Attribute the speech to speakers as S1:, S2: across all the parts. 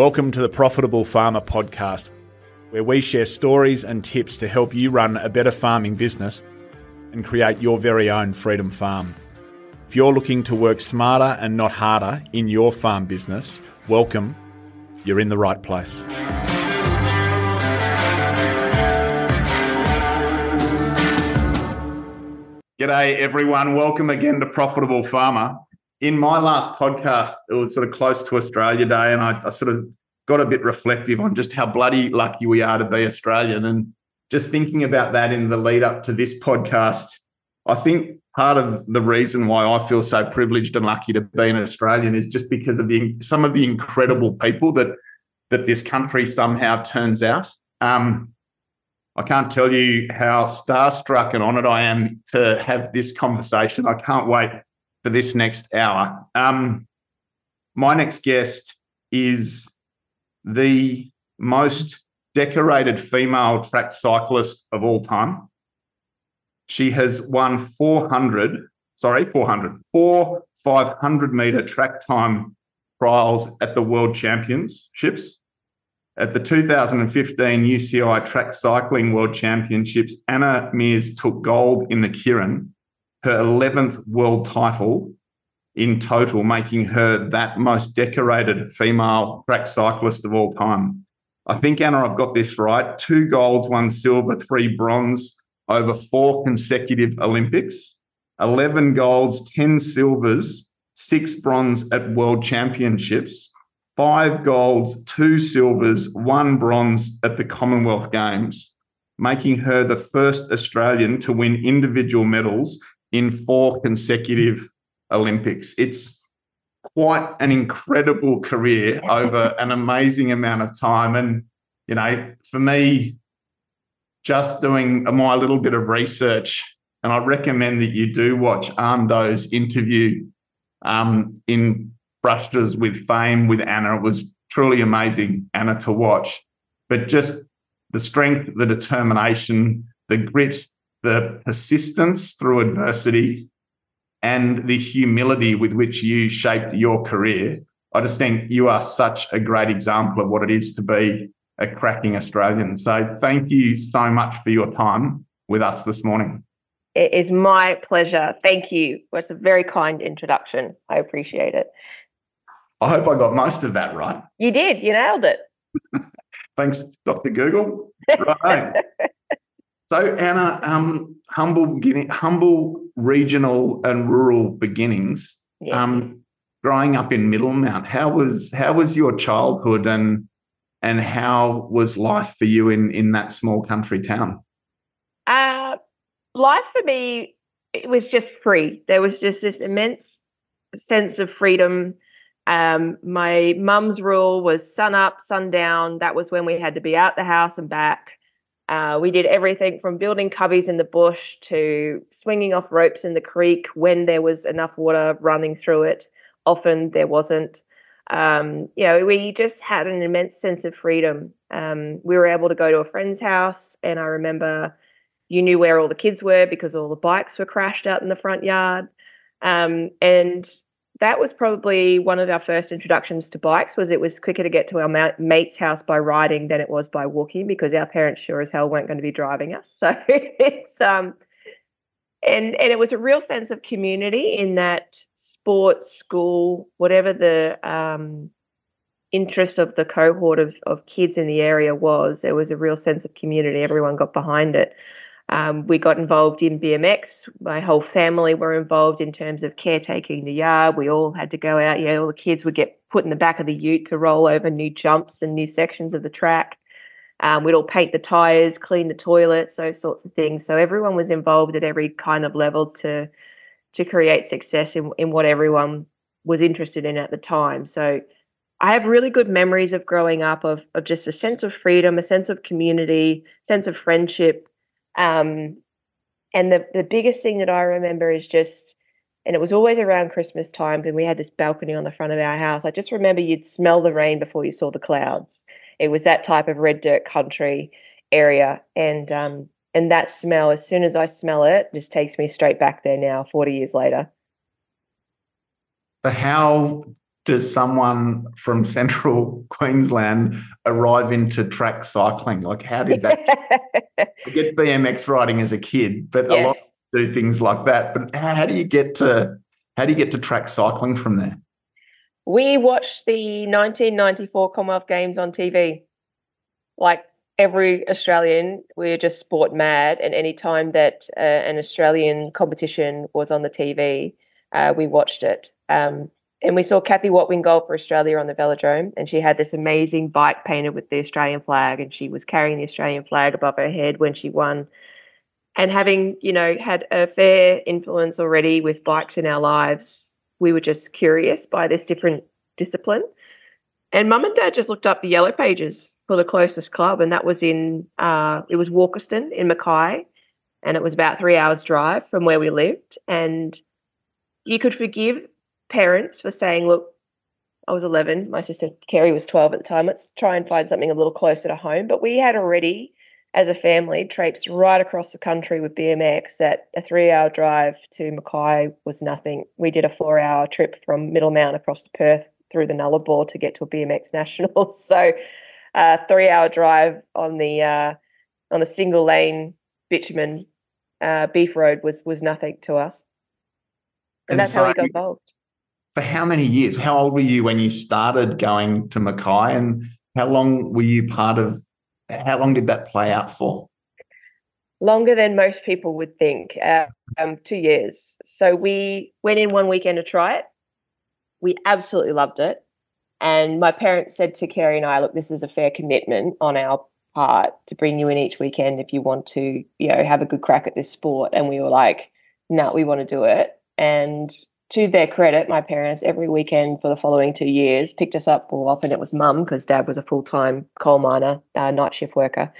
S1: Welcome to the Profitable Farmer podcast, where we share stories and tips to help you run a better farming business and create your very own freedom farm. If you're looking to work smarter and not harder in your farm business, welcome. You're in the right place. G'day, everyone. Welcome again to Profitable Farmer in my last podcast, it was sort of close to Australia Day, and I, I, sort of got a bit reflective on just how bloody lucky we are to be Australian. And just thinking about that in the lead up to this podcast, I think part of the reason why I feel so privileged and lucky to be an Australian is just because of the some of the incredible people that that this country somehow turns out. Um, I can't tell you how starstruck and honoured I am to have this conversation. I can't wait for this next hour. Um, my next guest is the most decorated female track cyclist of all time. She has won 400, sorry, 400, four 500 meter track time trials at the World Championships. At the 2015 UCI Track Cycling World Championships, Anna Meares took gold in the Keirin her 11th world title in total, making her that most decorated female track cyclist of all time. I think, Anna, I've got this right. Two golds, one silver, three bronze over four consecutive Olympics, 11 golds, 10 silvers, six bronze at world championships, five golds, two silvers, one bronze at the Commonwealth Games, making her the first Australian to win individual medals in four consecutive Olympics. It's quite an incredible career over an amazing amount of time. And, you know, for me, just doing my little bit of research, and I recommend that you do watch Anh Do's interview um, in Brushes with Fame with Anna. It was truly amazing, Anna, to watch. But just the strength, the determination, the grit, the persistence through adversity and the humility with which you shaped your career. I just think you are such a great example of what it is to be a cracking Australian. So thank you so much for your time with us this morning.
S2: It is my pleasure. Thank you. It's a very kind introduction. I appreciate it.
S1: I hope I got most of that right.
S2: You did. You nailed it.
S1: Thanks, Dr. Google. Right. So Anna, um, humble beginning, humble regional and rural beginnings. Yes. Um, growing up in Middlemount, how was how was your childhood and and how was life for you in in that small country town?
S2: Uh, life for me it was just free. There was just this immense sense of freedom. Um, my mum's rule was sun up, sun down. That was when we had to be out the house and back. Uh, we did everything from building cubbies in the bush to swinging off ropes in the creek when there was enough water running through it. Often there wasn't. Um, you know, we just had an immense sense of freedom. Um, we were able to go to a friend's house, and I remember you knew where all the kids were because all the bikes were crashed out in the front yard. Um, and that was probably one of our first introductions to bikes was it was quicker to get to our mate's house by riding than it was by walking because our parents sure as hell weren't going to be driving us. So it's um and and it was a real sense of community in that sports school whatever the um interest of the cohort of, of kids in the area was there was a real sense of community. Everyone got behind it um, we got involved in BMX. My whole family were involved in terms of caretaking the yard. We all had to go out. Yeah, all the kids would get put in the back of the ute to roll over new jumps and new sections of the track. Um, we'd all paint the tires, clean the toilets, those sorts of things. So everyone was involved at every kind of level to to create success in, in what everyone was interested in at the time. So I have really good memories of growing up of, of just a sense of freedom, a sense of community, sense of friendship, um, and the, the biggest thing that I remember is just, and it was always around Christmas time, and we had this balcony on the front of our house. I just remember you'd smell the rain before you saw the clouds. It was that type of red dirt country area. And um, and that smell, as soon as I smell it, just takes me straight back there now, 40 years later.
S1: So how does someone from central Queensland arrive into track cycling? Like, how did that? I get BMX riding as a kid, but yes. a lot do things like that. But how, how do you get to how do you get to track cycling from there?
S2: We watched the 1994 Commonwealth Games on TV. Like every Australian, we are just sport mad. And any time that uh, an Australian competition was on the TV, uh, we watched it. Um, and we saw Kathy Watt win gold for Australia on the velodrome, and she had this amazing bike painted with the Australian flag, and she was carrying the Australian flag above her head when she won. And having, you know, had a fair influence already with bikes in our lives, we were just curious by this different discipline. And mum and dad just looked up the yellow pages for the closest club, and that was in uh, it was Walkerston in Mackay, and it was about three hours drive from where we lived. And you could forgive parents were saying, look, I was 11, my sister Kerry was 12 at the time. Let's try and find something a little closer to home. But we had already, as a family, traipsed right across the country with BMX. That a three hour drive to Mackay was nothing. We did a four hour trip from Middlemount across to Perth through the Nullarbor to get to a BMX national. So, uh, three hour drive on the uh, on the single lane bitumen uh, beef road was was nothing to us, and, and that's so how we got involved
S1: for how many years? How old were you when you started going to Mackay, and how long were you part of? How long did that play out for?
S2: Longer than most people would think. Uh, um, two years. So we went in one weekend to try it. We absolutely loved it. And my parents said to Kerry and I, look, this is a fair commitment on our part to bring you in each weekend if you want to, you know, have a good crack at this sport. And we were like, no, nah, we want to do it. And to their credit, my parents every weekend for the following two years picked us up. Well, often it was mum because dad was a full time coal miner, uh, night shift worker.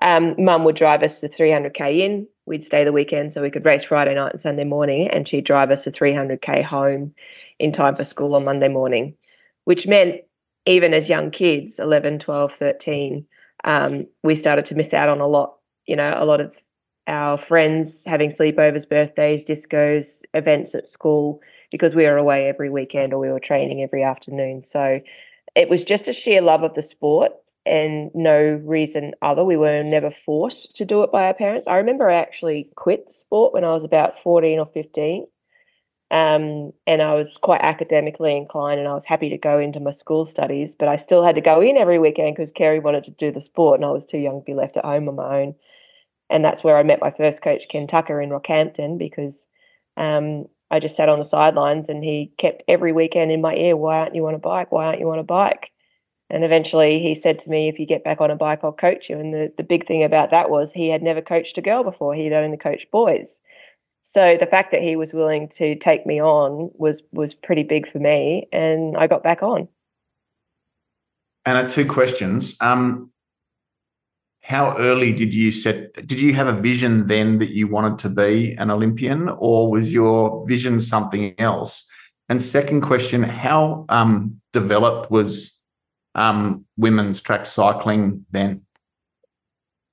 S2: Um, mum would drive us to 300k in. We'd stay the weekend so we could race Friday night and Sunday morning, and she'd drive us to 300k home in time for school on Monday morning, which meant even as young kids, 11, 12, 13, um, we started to miss out on a lot, you know, a lot of our friends having sleepovers, birthdays, discos, events at school because we were away every weekend or we were training every afternoon. So it was just a sheer love of the sport and no reason other. We were never forced to do it by our parents. I remember I actually quit sport when I was about 14 or 15. Um, and I was quite academically inclined and I was happy to go into my school studies, but I still had to go in every weekend because Kerry wanted to do the sport and I was too young to be left at home on my own and that's where I met my first coach, Ken Tucker, in Rockhampton, because um, I just sat on the sidelines and he kept every weekend in my ear, Why aren't you on a bike? Why aren't you on a bike? And eventually he said to me, If you get back on a bike, I'll coach you. And the, the big thing about that was he had never coached a girl before, he'd only coached boys. So the fact that he was willing to take me on was was pretty big for me, and I got back on.
S1: And two questions. Um, how early did you set did you have a vision then that you wanted to be an olympian or was your vision something else? And second question how um, developed was um, women's track cycling then?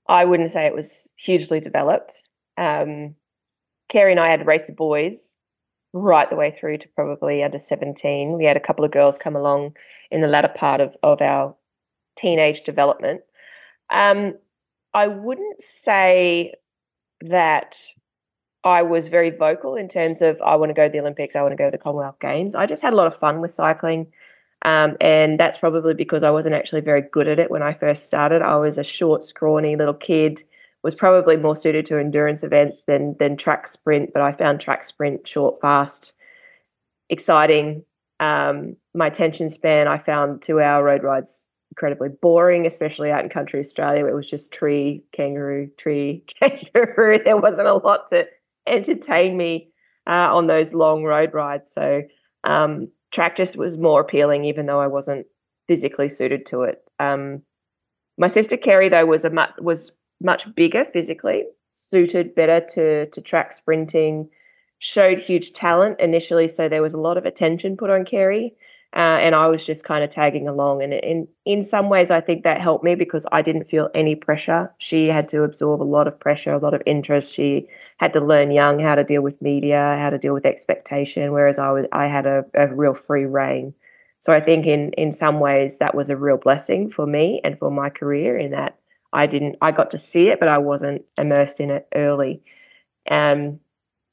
S2: I wouldn't say it was hugely developed. Um, kerry and i had race the boys right the way through to probably under 17 we had a couple of girls come along in the latter part of, of our teenage development. Um, I wouldn't say that I was very vocal in terms of I want to go to the Olympics, I want to go to the Commonwealth Games. I just had a lot of fun with cycling. Um, and that's probably because I wasn't actually very good at it when I first started. I was a short, scrawny little kid, was probably more suited to endurance events than than track sprint, but I found track sprint short, fast, exciting. Um, my attention span, I found two hour road rides incredibly boring, especially out in country Australia. It was just tree, kangaroo, tree, kangaroo. There wasn't a lot to entertain me uh, on those long road rides. So um, track just was more appealing, even though I wasn't physically suited to it. Um, my sister Kerry, though, was a much was much bigger physically, suited better to to track sprinting. Showed huge talent initially, so there was a lot of attention put on Kerry. Uh, and I was just kind of tagging along. And in in some ways, I think that helped me because I didn't feel any pressure. She had to absorb a lot of pressure, a lot of interest. She had to learn young how to deal with media, how to deal with expectation, whereas I was I had a, a real free reign. So I think in in some ways that was a real blessing for me and for my career in that I didn't I got to see it, but I wasn't immersed in it early. Um,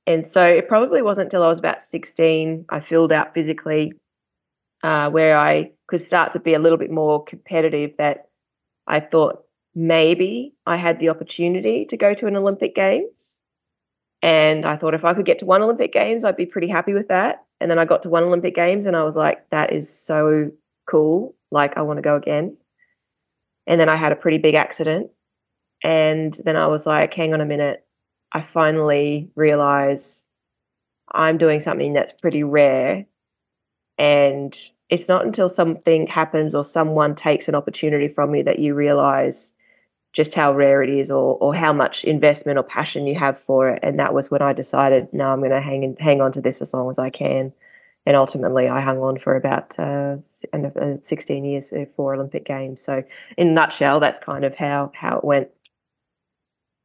S2: and so it probably wasn't until I was about 16 I filled out physically uh, where I could start to be a little bit more competitive that I thought maybe I had the opportunity to go to an Olympic Games. And I thought if I could get to one Olympic Games, I'd be pretty happy with that. And then I got to one Olympic Games and I was like, that is so cool. Like, I want to go again. And then I had a pretty big accident. And then I was like, hang on a minute. I finally realize I'm doing something that's pretty rare. And it's not until something happens or someone takes an opportunity from you that you realize just how rare it is or or how much investment or passion you have for it. And that was when I decided, no, I'm going to hang in, hang on to this as long as I can. And ultimately, I hung on for about uh, uh 16 years for Olympic Games. So, in a nutshell, that's kind of how how it went.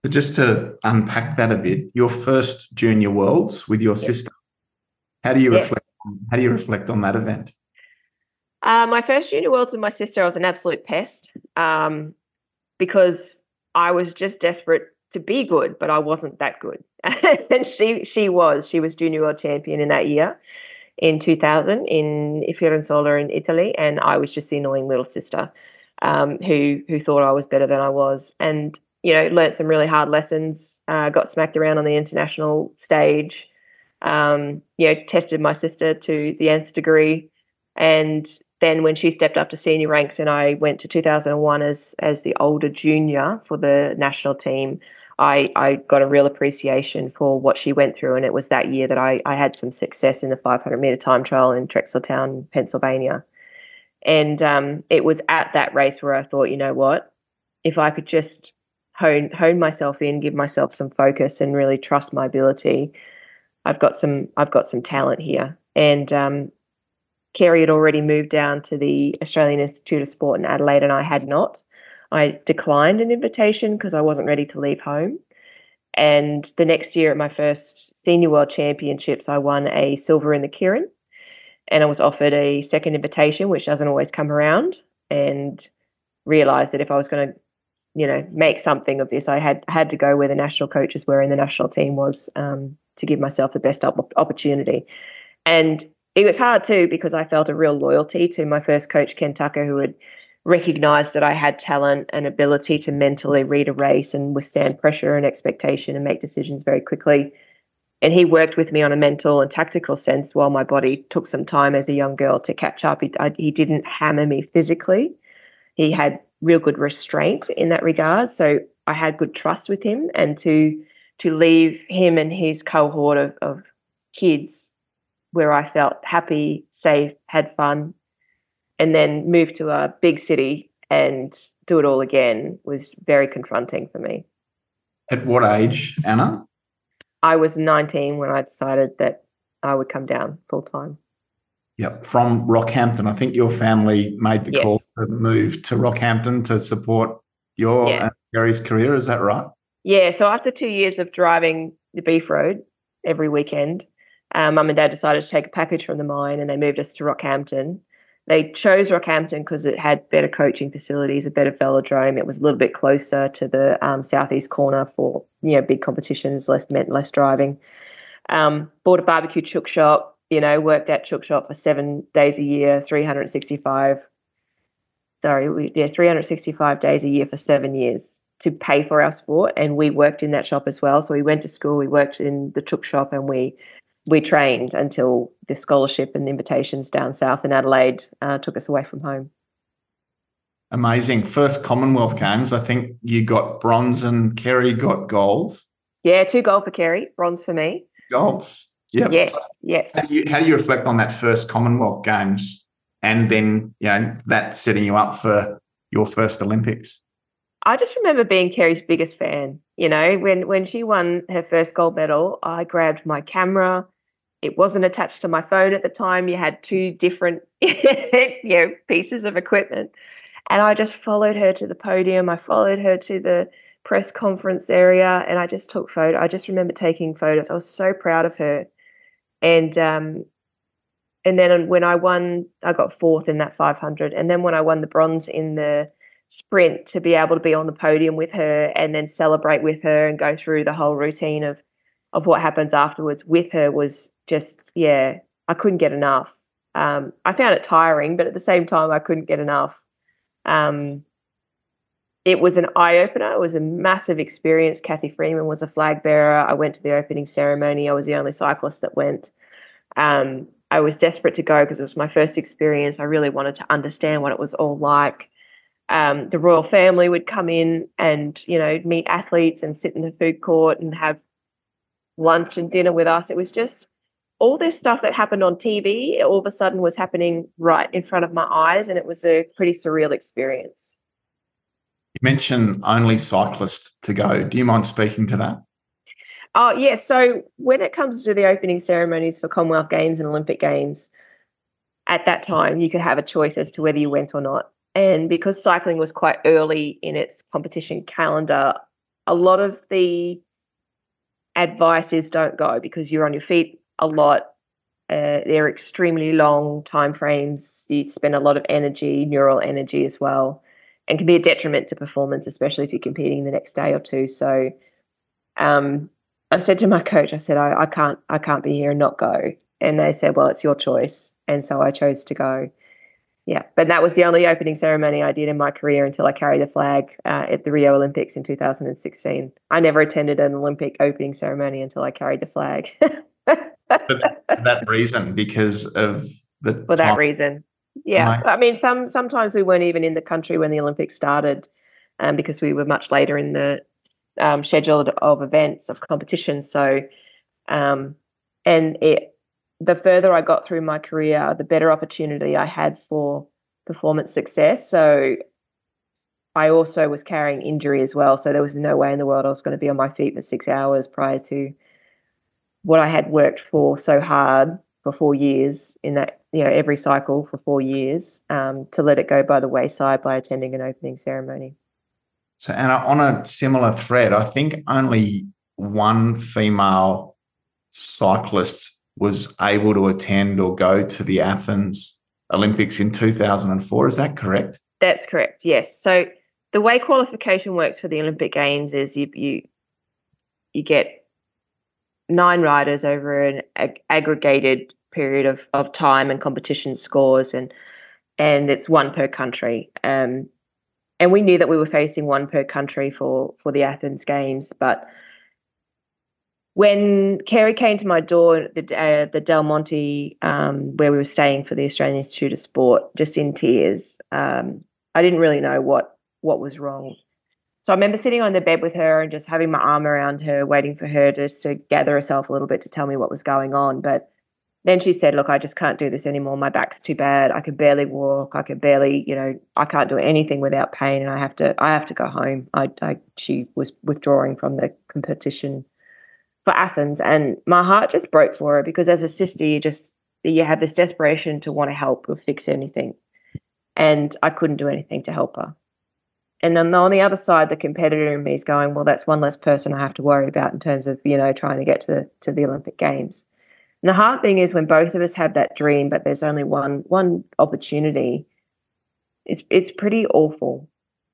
S1: But just to unpack that a bit, your first junior worlds with your yes. sister. How do you yes. reflect? How do you reflect on that event?
S2: Uh, my first junior worlds with my sister, I was an absolute pest. Um, because I was just desperate to be good, but I wasn't that good. and she she was. She was junior world champion in that year in 2000 in Fiorenzuola in Italy, and I was just the annoying little sister um, who who thought I was better than I was, and you know learned some really hard lessons. Uh, got smacked around on the international stage. Um, you know, tested my sister to the nth degree, and then when she stepped up to senior ranks and I went to 2001 as as the older junior for the national team, I, I got a real appreciation for what she went through. And it was that year that I, I had some success in the 500 meter time trial in Trexlertown, Pennsylvania. And um, it was at that race where I thought, you know what, if I could just hone hone myself in, give myself some focus, and really trust my ability, I've got some I've got some talent here. And um, Kerry had already moved down to the Australian Institute of Sport in Adelaide, and I had not. I declined an invitation because I wasn't ready to leave home. And the next year at my first Senior World Championships, I won a silver in the keirin. And I was offered a second invitation, which doesn't always come around, and realized that if I was going to, you know, make something of this, I had had to go where the national coaches were and the national team was um, to give myself the best op- opportunity. And it was hard too because I felt a real loyalty to my first coach, Ken Tucker, who had recognized that I had talent and ability to mentally read a race and withstand pressure and expectation and make decisions very quickly. And he worked with me on a mental and tactical sense while my body took some time as a young girl to catch up. He, I, he didn't hammer me physically. He had real good restraint in that regard. So I had good trust with him and to to leave him and his cohort of, of kids where I felt happy, safe, had fun, and then move to a big city and do it all again was very confronting for me.
S1: At what age, Anna?
S2: I was 19 when I decided that I would come down full time.
S1: Yep, from Rockhampton. I think your family made the yes. call to move to Rockhampton to support your yeah. and Kerry's career. Is that right?
S2: Yeah. So after two years of driving the beef road every weekend, um, mum and dad decided to take a package from the mine and they moved us to Rockhampton. They chose Rockhampton because it had better coaching facilities, a better velodrome. It was a little bit closer to the um, southeast corner for you know big competitions, less meant less driving. Um, bought a barbecue chook shop. You know, worked at chook shop for seven days a year, three hundred sixty-five. Sorry, we, yeah, three hundred sixty-five days a year for seven years to pay for our sport, and we worked in that shop as well. So we went to school, we worked in the chook shop, and we we trained until the scholarship and invitations down south in Adelaide uh, took us away from home.
S1: Amazing. First Commonwealth Games, I think you got bronze and Kerry got gold.
S2: Yeah, two gold for Kerry, bronze for me.
S1: Golds. Yeah.
S2: Yes, so yes.
S1: How do, you, how do you reflect on that first Commonwealth Games and then, you know, that setting you up for your first Olympics?
S2: I just remember being Kerry's biggest fan. You know, when when she won her first gold medal, I grabbed my camera, it wasn't attached to my phone at the time. You had two different you know pieces of equipment. And I just followed her to the podium. I followed her to the press conference area and I just took photo. I just remember taking photos. I was so proud of her. And um and then when I won, I got fourth in that 500. And then when I won the bronze in the sprint, to be able to be on the podium with her and then celebrate with her and go through the whole routine of of what happens afterwards with her was just yeah, I couldn't get enough. Um, I found it tiring, but at the same time, I couldn't get enough. Um, it was an eye opener. It was a massive experience. Cathy Freeman was a flag bearer. I went to the opening ceremony. I was the only cyclist that went. Um, I was desperate to go because it was my first experience. I really wanted to understand what it was all like. Um, the royal family would come in and you know meet athletes and sit in the food court and have lunch and dinner with us. It was just all this stuff that happened on TV. All of a sudden was happening right in front of my eyes, and it was a pretty surreal experience.
S1: You mentioned only cyclists to go. Do you mind speaking to that?
S2: Oh, yes. Yeah. So when it comes to the opening ceremonies for Commonwealth Games and Olympic Games, at that time, you could have a choice as to whether you went or not. And because cycling was quite early in its competition calendar, a lot of the advice is don't go because you're on your feet a lot. Uh, they're extremely long time frames. You spend a lot of energy, neural energy as well, and can be a detriment to performance, especially if you're competing the next day or two. So, um, I said to my coach, I said, I, I can't, I can't be here and not go. And they said, well, it's your choice. And so I chose to go. Yeah, but that was the only opening ceremony I did in my career until I carried the flag uh, at the Rio Olympics in 2016. I never attended an Olympic opening ceremony until I carried the flag.
S1: for that reason, because of the
S2: for that reason. Yeah, I mean, some sometimes we weren't even in the country when the Olympics started, um, because we were much later in the um, schedule of events of competition. So, um, and it the further I got through my career, the better opportunity I had for performance success. So I also was carrying injury as well. So there was no way in the world I was going to be on my feet for six hours prior to what I had worked for so hard for four years in that, you know, every cycle for four years um, to let it go by the wayside by attending an opening ceremony.
S1: So, Anna, on a similar thread, I think only one female cyclist was able to attend or go to the Athens Olympics in 2004. Is that correct?
S2: That's correct. Yes. So the way qualification works for the Olympic Games is you you you get nine riders over an ag- aggregated period of, of time and competition scores and and it's one per country. Um, and we knew that we were facing one per country for for the Athens Games, but when Kerry came to my door, the uh, the Del Monte um, where we were staying for the Australian Institute of Sport, just in tears. Um, I didn't really know what what was wrong. So I remember sitting on the bed with her and just having my arm around her, waiting for her just to gather herself a little bit to tell me what was going on. But then she said, "Look, I just can't do this anymore. My back's too bad. I can barely walk. I can barely, you know, I can't do anything without pain, and I have to, I have to go home." I, I she was withdrawing from the competition for Athens. And my heart just broke for her because as a sister, you just you have this desperation to want to help or fix anything. And I couldn't do anything to help her. And then on the other side, the competitor in me is going, well, that's one less person I have to worry about in terms of, you know, trying to get to, to the Olympic Games. And the hard thing is when both of us have that dream, but there's only one one opportunity, it's it's pretty awful.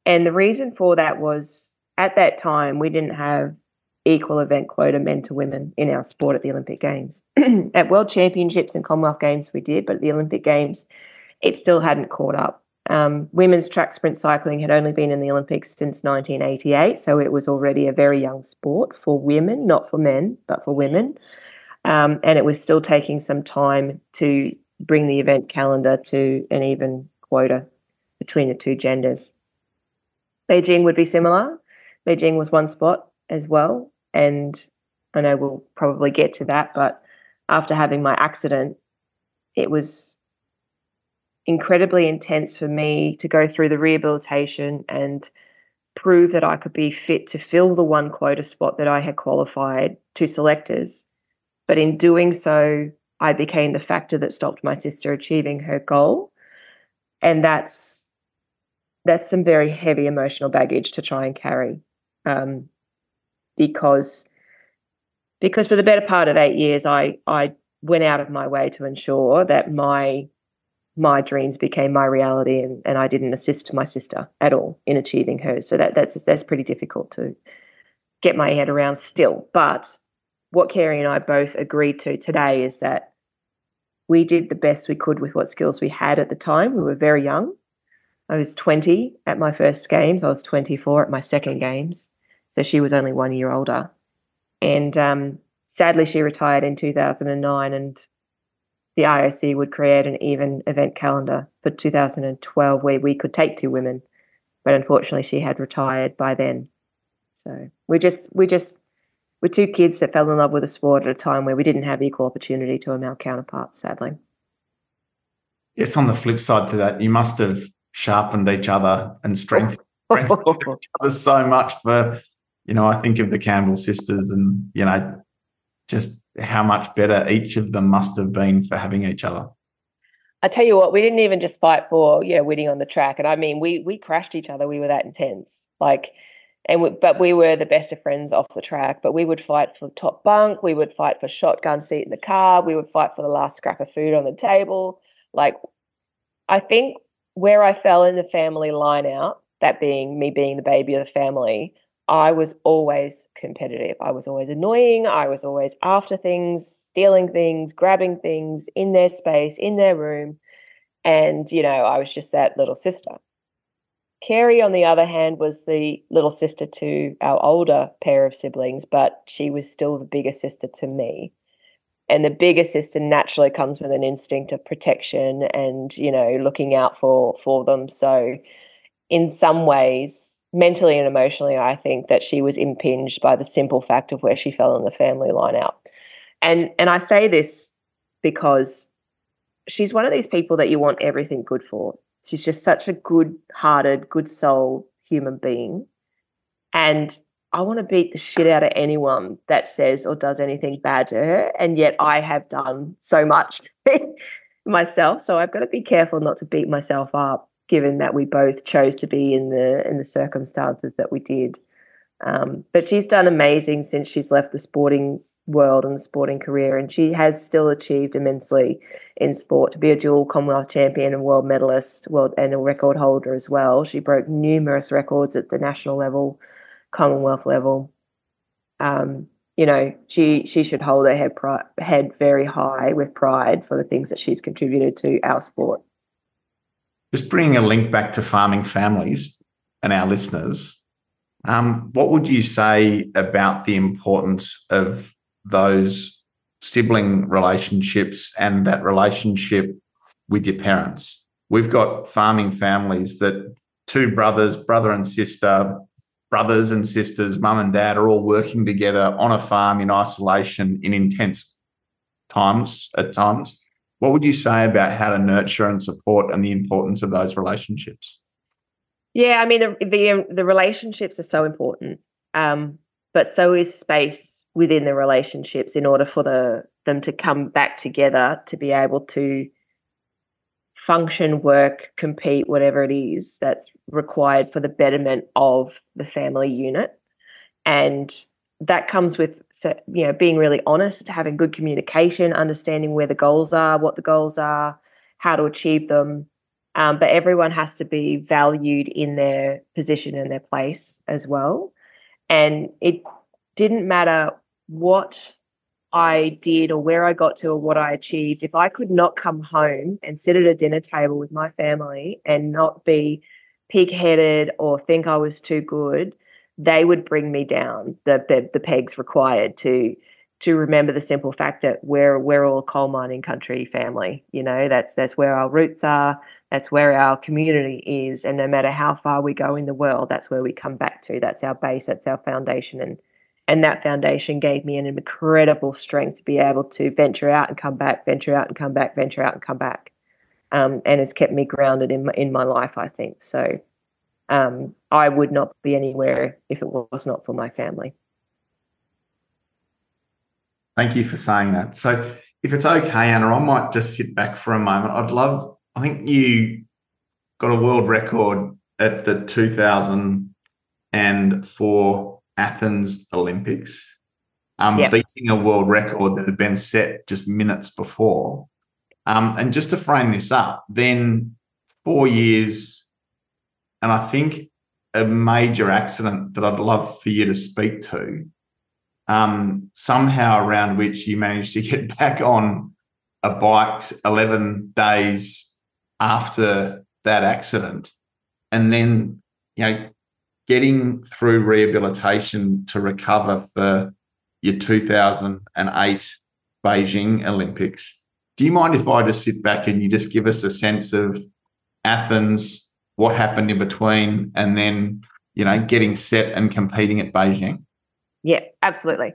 S2: And the reason for that was at that time we didn't have equal event quota men to women in our sport at the Olympic Games. at World Championships and Commonwealth Games, we did, but at the Olympic Games, it still hadn't caught up. Um, women's track sprint cycling had only been in the Olympics since 1988, so it was already a very young sport for women, not for men, but for women. Um, and it was still taking some time to bring the event calendar to an even quota between the two genders. Beijing would be similar. Beijing was one spot as well. And I know we'll probably get to that, but after having my accident, it was incredibly intense for me to go through the rehabilitation and prove that I could be fit to fill the one quota spot that I had qualified to selectors. But in doing so, I became the factor that stopped my sister achieving her goal. And that's that's some very heavy emotional baggage to try and carry. Um, because because for the better part of eight years, I I went out of my way to ensure that my my dreams became my reality and, and I didn't assist my sister at all in achieving hers. So that that's that's pretty difficult to get my head around still. But what Kerry and I both agreed to today is that we did the best we could with what skills we had at the time. We were very young. I was 20 at my first games. I was 24 at my second games. So she was only one year older. And um, sadly, she retired in 2009. And the IOC would create an even event calendar for 2012 where we could take two women, but unfortunately she had retired by then. So we just we just we're two kids that fell in love with a sport at a time where we didn't have equal opportunity to our male counterparts, sadly.
S1: Yes, on the flip side to that, you must have sharpened each other and strengthened, strengthened each other so much for, you know, I think of the Campbell sisters and, you know, just how much better each of them must have been for having each other.
S2: I tell you what, we didn't even just fight for you know, winning on the track, and I mean we we crashed each other. We were that intense, like, and we, but we were the best of friends off the track. But we would fight for the top bunk. We would fight for shotgun seat in the car. We would fight for the last scrap of food on the table. Like, I think where I fell in the family line out, that being me being the baby of the family, I was always competitive. I was always annoying. I was always after things, stealing things, grabbing things in their space, in their room. And, you know, I was just that little sister. Kerry, on the other hand, was the little sister to our older pair of siblings, but she was still the bigger sister to me. And the bigger sister naturally comes with an instinct of protection and, you know, looking out for for them. So in some ways, mentally and emotionally, I think that she was impinged by the simple fact of where she fell in the family line out. And and I say this because she's one of these people that you want everything good for. She's just such a good-hearted, good soul human being. And I want to beat the shit out of anyone that says or does anything bad to her. And yet I have done so much myself. So I've got to be careful not to beat myself up given that we both chose to be in the in the circumstances that we did. Um, but she's done amazing since she's left the sporting world and the sporting career, and she has still achieved immensely in sport to be a dual Commonwealth champion and world medalist, world and a record holder as well. She broke numerous records at the national level, Commonwealth level. Um, you know, she she should hold her head pri- head very high with pride for the things that she's contributed to our sport
S1: just bringing a link back to farming families and our listeners, um, what would you say about the importance of those sibling relationships and that relationship with your parents? We've got farming families that two brothers, brother and sister, brothers and sisters, mum and dad are all working together on a farm in isolation in intense times at times. What would you say about how to nurture and support and the importance of those relationships?
S2: Yeah, I mean the the, the relationships are so important, um, but so is space within the relationships in order for the them to come back together to be able to function, work, compete, whatever it is that's required for the betterment of the family unit. And that comes with you know being really honest having good communication understanding where the goals are what the goals are how to achieve them um, but everyone has to be valued in their position and their place as well and it didn't matter what I did or where I got to or what I achieved, if I could not come home and sit at a dinner table with my family and not be pig headed or think I was too good, they would bring me down the, the, the pegs required to to remember the simple fact that we're we're all coal mining country family. You know, that's that's where our roots are. That's where our community is, and no matter how far we go in the world, that's where we come back to. That's our base. That's our foundation, and and that foundation gave me an incredible strength to be able to venture out and come back, venture out and come back, venture out and come back, um, and it's kept me grounded in my, in my life. I think so um, I would not be anywhere if it was not for my family.
S1: Thank you for saying that. So, if it's okay, Anna, I might just sit back for a moment. I'd love, I think you got a world record at the 2004 Athens Olympics. um,
S2: Yep.
S1: beating a world record that had been set just minutes before. Um, and just to frame this up, then four years, and I think a major accident that I'd love for you to speak to, um, somehow around which you managed to get back on a bike 11 days after that accident. And then, you know, getting through rehabilitation to recover for your 2008 Beijing Olympics. Do you mind if I just sit back and you just give us a sense of Athens, what happened in between, and then, you know, getting set and competing at Beijing?
S2: Yeah, absolutely.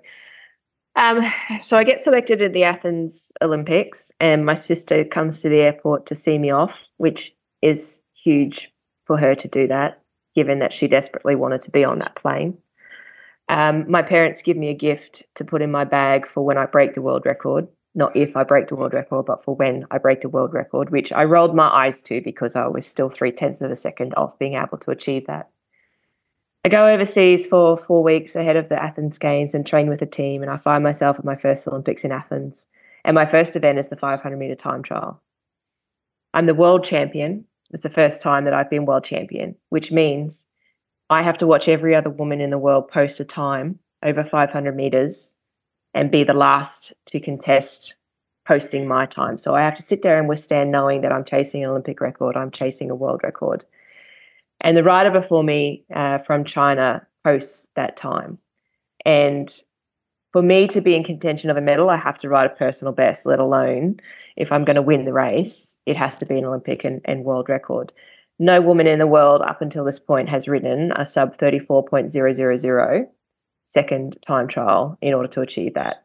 S2: Um, so I get selected at the Athens Olympics, and my sister comes to the airport to see me off, which is huge for her to do that, given that she desperately wanted to be on that plane. Um, my parents give me a gift to put in my bag for when I break the world record. Not if I break the world record, but for when I break the world record, which I rolled my eyes to because I was still three tenths of a second off being able to achieve that. I go overseas for four weeks ahead of the Athens Games and train with a team, and I find myself at my first Olympics in Athens. And my first event is the 500 meter time trial. I'm the world champion. It's the first time that I've been world champion, which means I have to watch every other woman in the world post a time over 500 meters and be the last to contest posting my time. So I have to sit there and withstand knowing that I'm chasing an Olympic record, I'm chasing a world record. And the rider before me uh, from China posts that time. And for me to be in contention of a medal, I have to ride a personal best, let alone if I'm going to win the race, it has to be an Olympic and, and world record. No woman in the world up until this point has ridden a sub 34.000 second time trial in order to achieve that.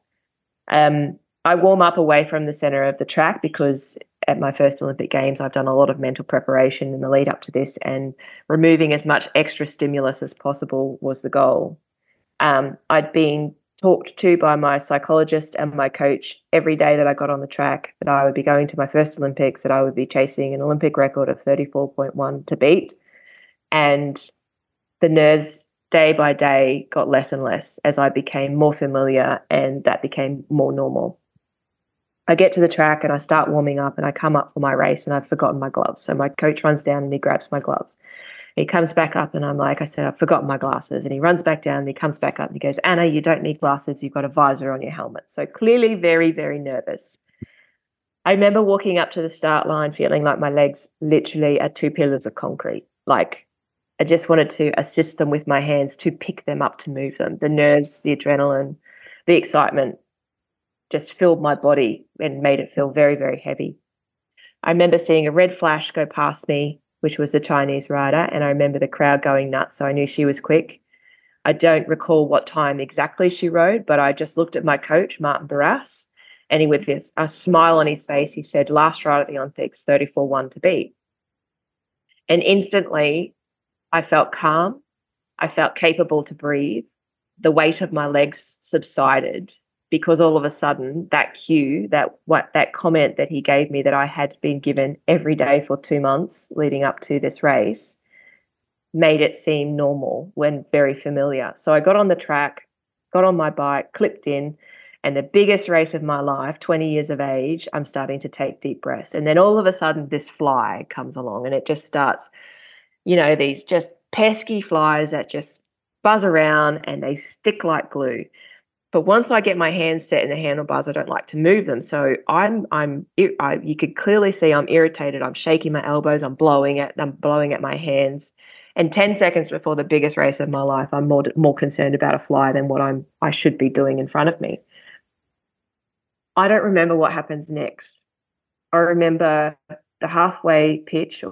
S2: Um, I warm up away from the center of the track because at my first Olympic Games, I've done a lot of mental preparation in the lead up to this, and removing as much extra stimulus as possible was the goal. Um, I'd been talked to by my psychologist and my coach every day that I got on the track that I would be going to my first Olympics, that I would be chasing an Olympic record of 34.1 to beat. And the nerves day by day got less and less as I became more familiar and that became more normal. I get to the track and I start warming up and I come up for my race and I've forgotten my gloves. So my coach runs down and he grabs my gloves. He comes back up and I'm like, I said, I've forgotten my glasses. And he runs back down and he comes back up and he goes, Anna, you don't need glasses. You've got a visor on your helmet. So clearly very, very nervous. I remember walking up to the start line feeling like my legs literally are two pillars of concrete. Like I just wanted to assist them with my hands to pick them up to move them. The nerves, the adrenaline, the excitement just filled my body and made it feel very, very heavy. I remember seeing a red flash go past me, which was a Chinese rider, and I remember the crowd going nuts. So I knew she was quick. I don't recall what time exactly she rode, but I just looked at my coach, Martin Barras, and he, with this, a smile on his face, he said, Last ride at the Olympics, 34 1 to beat. And instantly, I felt calm. I felt capable to breathe. The weight of my legs subsided because all of a sudden that cue that what that comment that he gave me that I had been given every day for 2 months leading up to this race made it seem normal when very familiar. So I got on the track, got on my bike, clipped in, and the biggest race of my life, 20 years of age, I'm starting to take deep breaths. And then all of a sudden this fly comes along and it just starts you know these just pesky flies that just buzz around and they stick like glue. But once I get my hands set in the handlebars, I don't like to move them. So I'm, I'm, I, you could clearly see I'm irritated. I'm shaking my elbows. I'm blowing at, I'm blowing at my hands. And 10 seconds before the biggest race of my life, I'm more, more concerned about a fly than what I'm, I should be doing in front of me. I don't remember what happens next. I remember the halfway pitch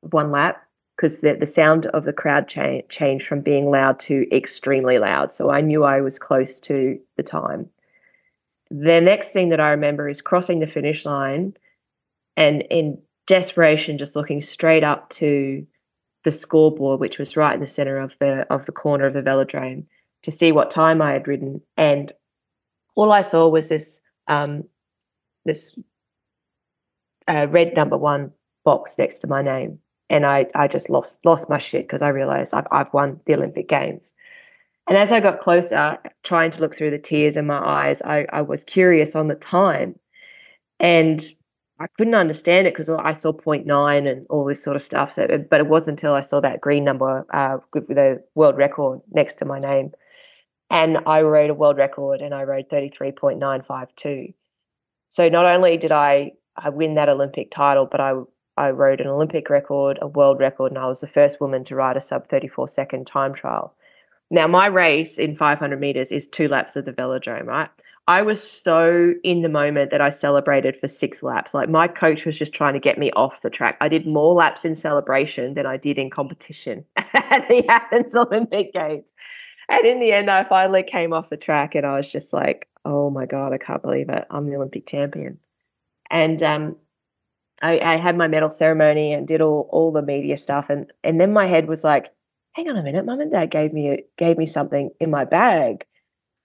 S2: one lap because the, the sound of the crowd cha- changed from being loud to extremely loud. So I knew I was close to the time. The next thing that I remember is crossing the finish line and in desperation, just looking straight up to the scoreboard, which was right in the center of the of the corner of the velodrome, to see what time I had ridden. And all I saw was this um, this uh, red number one box next to my name and I, I just lost lost my shit because I realized I've, I've won the Olympic Games. And as I got closer, trying to look through the tears in my eyes, I, I was curious on the time. And I couldn't understand it because I saw 0.9 and all this sort of stuff. So, but it wasn't until I saw that green number uh, with the world record next to my name. And I rode a world record and I rode 33.952. So not only did I, I win that Olympic title, but I I rode an Olympic record, a world record, and I was the first woman to ride a sub 34 second time trial. Now, my race in 500 meters is two laps of the velodrome, right? I was so in the moment that I celebrated for six laps. Like my coach was just trying to get me off the track. I did more laps in celebration than I did in competition at the Athens Olympic Games. And in the end, I finally came off the track and I was just like, oh my God, I can't believe it. I'm the Olympic champion. And um, I, I had my medal ceremony and did all, all the media stuff. And, and then my head was like, hang on a minute, mum and dad gave me gave me something in my bag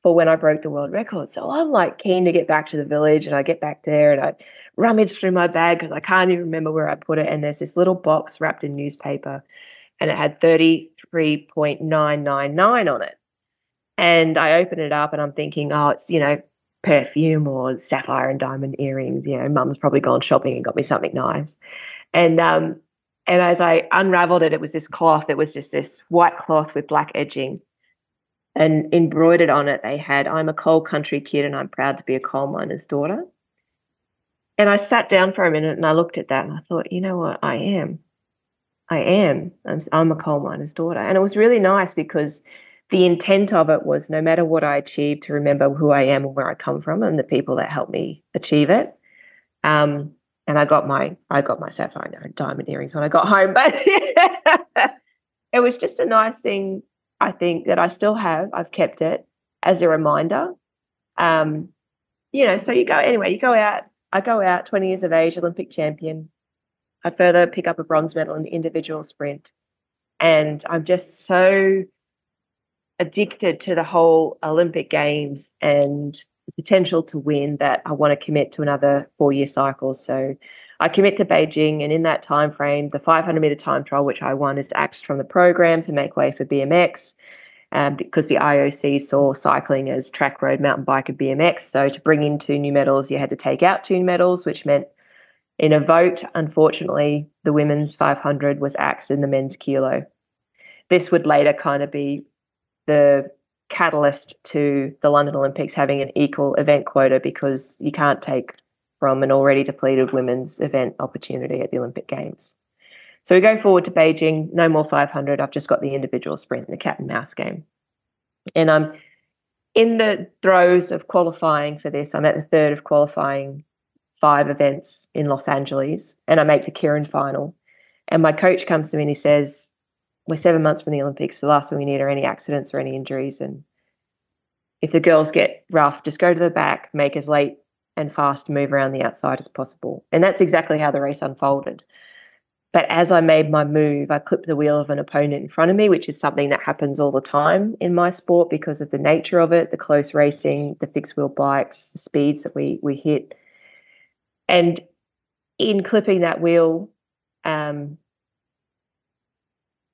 S2: for when I broke the world record. So I'm like keen to get back to the village, and I get back there and I rummage through my bag because I can't even remember where I put it. And there's this little box wrapped in newspaper, and it had 33.999 on it. And I open it up, and I'm thinking, oh, it's you know perfume or sapphire and diamond earrings. You know, mum's probably gone shopping and got me something nice. And um, and as I unraveled it, it was this cloth. It was just this white cloth with black edging. And embroidered on it, they had, I'm a coal country kid and I'm proud to be a coal miner's daughter. And I sat down for a minute and I looked at that and I thought, you know what? I am. I am. I'm, I'm a coal miner's daughter. And it was really nice because the intent of it was no matter what I achieve, to remember who I am and where I come from and the people that helped me achieve it. Um, and I got my I got my sapphire diamond earrings when I got home. But it was just a nice thing, I think, that I still have. I've kept it as a reminder. Um, you know, so you go anyway, you go out, I go out 20 years of age, Olympic champion. I further pick up a bronze medal in the individual sprint. And I'm just so addicted to the whole Olympic Games and the potential to win that I want to commit to another four year cycle. So I commit to Beijing, and in that time frame, the 500 meter time trial, which I won, is axed from the program to make way for BMX. Um, because the IOC saw cycling as track, road, mountain bike, and BMX. So to bring in two new medals, you had to take out two medals, which meant in a vote, unfortunately, the women's 500 was axed in the men's kilo. This would later kind of be the catalyst to the London Olympics having an equal event quota because you can't take from an already depleted women's event opportunity at the Olympic Games. So we go forward to Beijing, no more 500. I've just got the individual sprint, the cat and mouse game. And I'm in the throes of qualifying for this. I'm at the third of qualifying five events in Los Angeles, and I make the Keirin final. And my coach comes to me and he says, we're seven months from the Olympics. The last thing we need are any accidents or any injuries. And if the girls get rough, just go to the back, make as late and fast move around the outside as possible. And that's exactly how the race unfolded. But as I made my move, I clipped the wheel of an opponent in front of me, which is something that happens all the time in my sport because of the nature of it, the close racing, the fixed wheel bikes, the speeds that we we hit. And in clipping that wheel, um,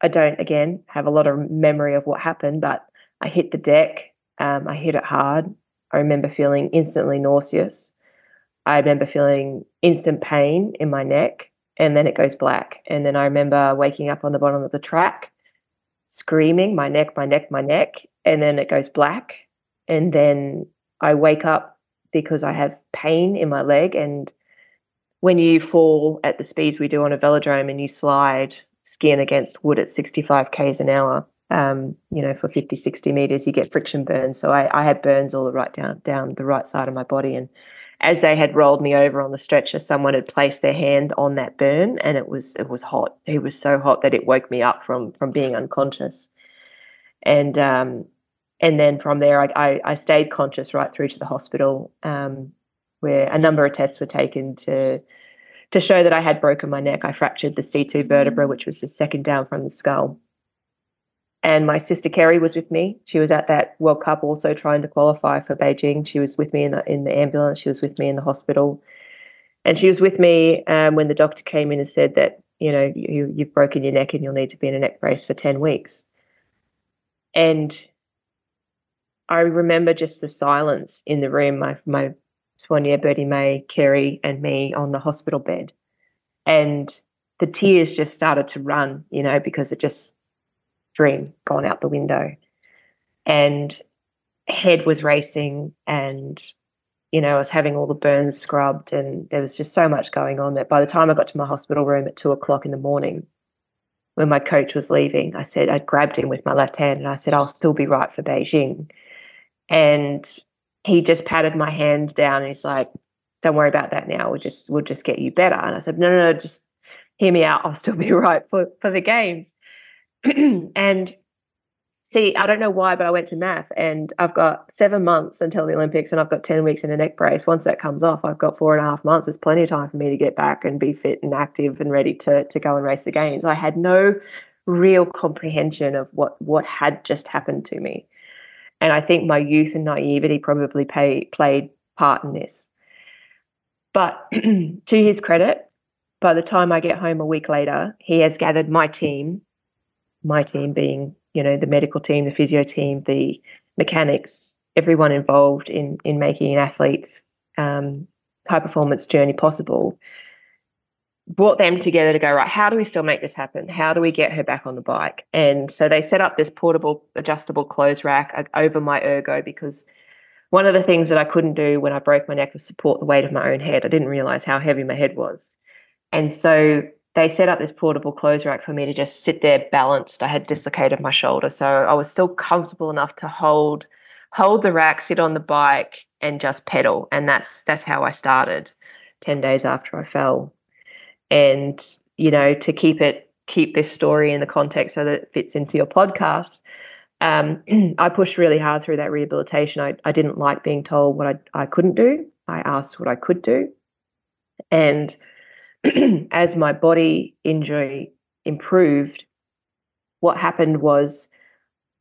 S2: I don't, again, have a lot of memory of what happened, but I hit the deck. Um, I hit it hard. I remember feeling instantly nauseous. I remember feeling instant pain in my neck, and then it goes black. And then I remember waking up on the bottom of the track, screaming, my neck, my neck, my neck. And then it goes black. And then I wake up because I have pain in my leg. And when you fall at the speeds we do on a velodrome and you slide skin against wood at 65 k's an hour. Um, you know for 50 60 meters you get friction burns. So I, I had burns all the right down down the right side of my body. And as they had rolled me over on the stretcher someone had placed their hand on that burn and it was it was hot. It was so hot that it woke me up from from being unconscious. And um, and then from there I, I, I, stayed conscious right through to the hospital um, where a number of tests were taken to to show that I had broken my neck, I fractured the C2 vertebra, which was the second down from the skull. And my sister Kerry was with me. She was at that World Cup also trying to qualify for Beijing. She was with me in the in the ambulance. She was with me in the hospital, and she was with me um, when the doctor came in and said that you know you, you've broken your neck and you'll need to be in a neck brace for ten weeks. And I remember just the silence in the room. My my Sonia, Bertie May, Kerry, and me on the hospital bed, and the tears just started to run. You know, because it just dream gone out the window, and head was racing, and you know, I was having all the burns scrubbed, and there was just so much going on that by the time I got to my hospital room at two o'clock in the morning, when my coach was leaving, I said, I grabbed him with my left hand and I said, I'll still be right for Beijing. And he just patted my hand down and he's like, Don't worry about that now. We'll just we'll just get you better. And I said, No, no, no, just hear me out. I'll still be right for, for the games. and see, I don't know why, but I went to math and I've got seven months until the Olympics and I've got 10 weeks in a neck brace. Once that comes off, I've got four and a half months. There's plenty of time for me to get back and be fit and active and ready to, to go and race the games. I had no real comprehension of what, what had just happened to me. And I think my youth and naivety probably pay, played part in this. But to his credit, by the time I get home a week later, he has gathered my team, my team being you know the medical team, the physio team, the mechanics, everyone involved in in making an athlete's um, high performance journey possible. Brought them together to go right. How do we still make this happen? How do we get her back on the bike? And so they set up this portable, adjustable clothes rack uh, over my ergo because one of the things that I couldn't do when I broke my neck was support the weight of my own head. I didn't realize how heavy my head was. And so they set up this portable clothes rack for me to just sit there balanced. I had dislocated my shoulder, so I was still comfortable enough to hold hold the rack, sit on the bike, and just pedal. And that's that's how I started. Ten days after I fell, and you know to keep it keep this story in the context so that it fits into your podcast. Um, I pushed really hard through that rehabilitation. I, I didn't like being told what I, I couldn't do. I asked what I could do. And as my body injury improved, what happened was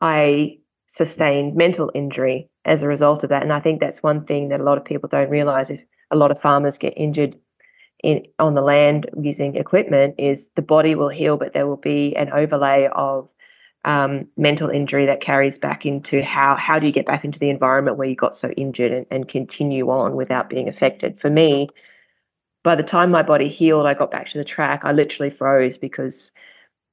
S2: I sustained mental injury as a result of that. And I think that's one thing that a lot of people don't realize. If a lot of farmers get injured in on the land using equipment, is the body will heal, but there will be an overlay of um, mental injury that carries back into how how do you get back into the environment where you got so injured and, and continue on without being affected. For me, by the time my body healed, I got back to the track. I literally froze because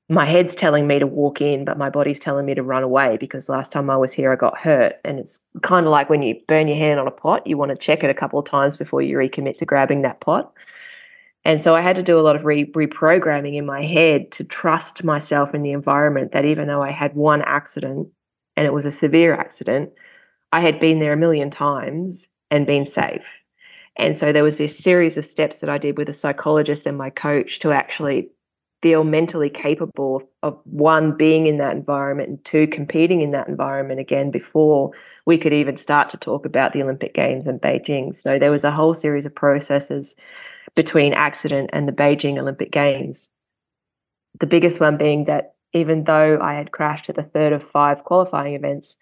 S2: my head's telling me to walk in, but my body's telling me to run away because last time I was here, I got hurt. And it's kind of like when you burn your hand on a pot, you want to check it a couple of times before you recommit to grabbing that pot. And so I had to do a lot of re- reprogramming in my head to trust myself in the environment that even though I had one accident and it was a severe accident, I had been there a million times and been safe. And so there was this series of steps that I did with a psychologist and my coach to actually feel mentally capable of one being in that environment and two competing in that environment again before we could even start to talk about the Olympic Games in Beijing. So there was a whole series of processes between accident and the Beijing Olympic Games. The biggest one being that even though I had crashed at the third of five qualifying events,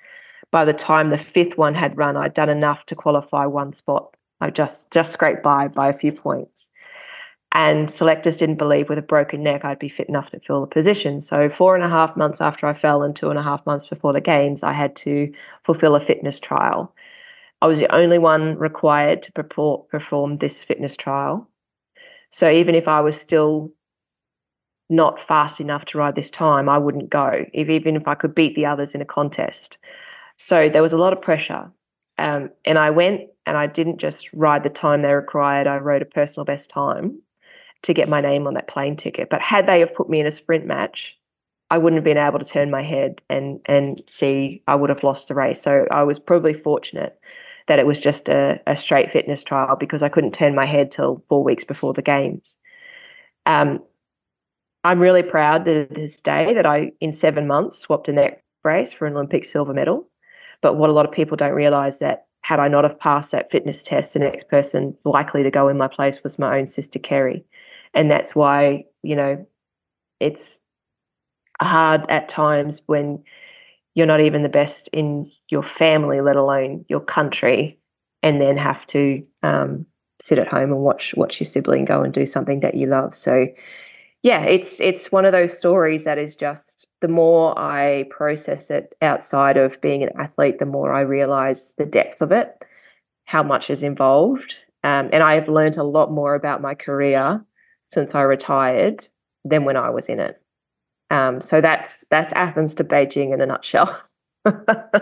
S2: by the time the fifth one had run, I'd done enough to qualify one spot I just just scraped by by a few points. And selectors didn't believe with a broken neck I'd be fit enough to fill the position. So four and a half months after I fell and two and a half months before the games, I had to fulfill a fitness trial. I was the only one required to perform this fitness trial. So even if I was still not fast enough to ride this time, I wouldn't go, if, even if I could beat the others in a contest. So there was a lot of pressure. Um, and I went and I didn't just ride the time they required. I rode a personal best time to get my name on that plane ticket. But had they have put me in a sprint match, I wouldn't have been able to turn my head and and see I would have lost the race. So I was probably fortunate that it was just a, a straight fitness trial because I couldn't turn my head till four weeks before the games. Um, I'm really proud that this day that I, in seven months, swapped a neck brace for an Olympic silver medal. But what a lot of people don't realize that had I not have passed that fitness test, the next person likely to go in my place was my own sister Kerry, and that's why you know it's hard at times when you're not even the best in your family, let alone your country, and then have to um, sit at home and watch watch your sibling go and do something that you love. So yeah, it's it's one of those stories that is just the more I process it outside of being an athlete, the more I realize the depth of it, how much is involved. Um, and I have learned a lot more about my career since I retired than when I was in it. Um, so that's that's Athens to Beijing in a nutshell.
S1: I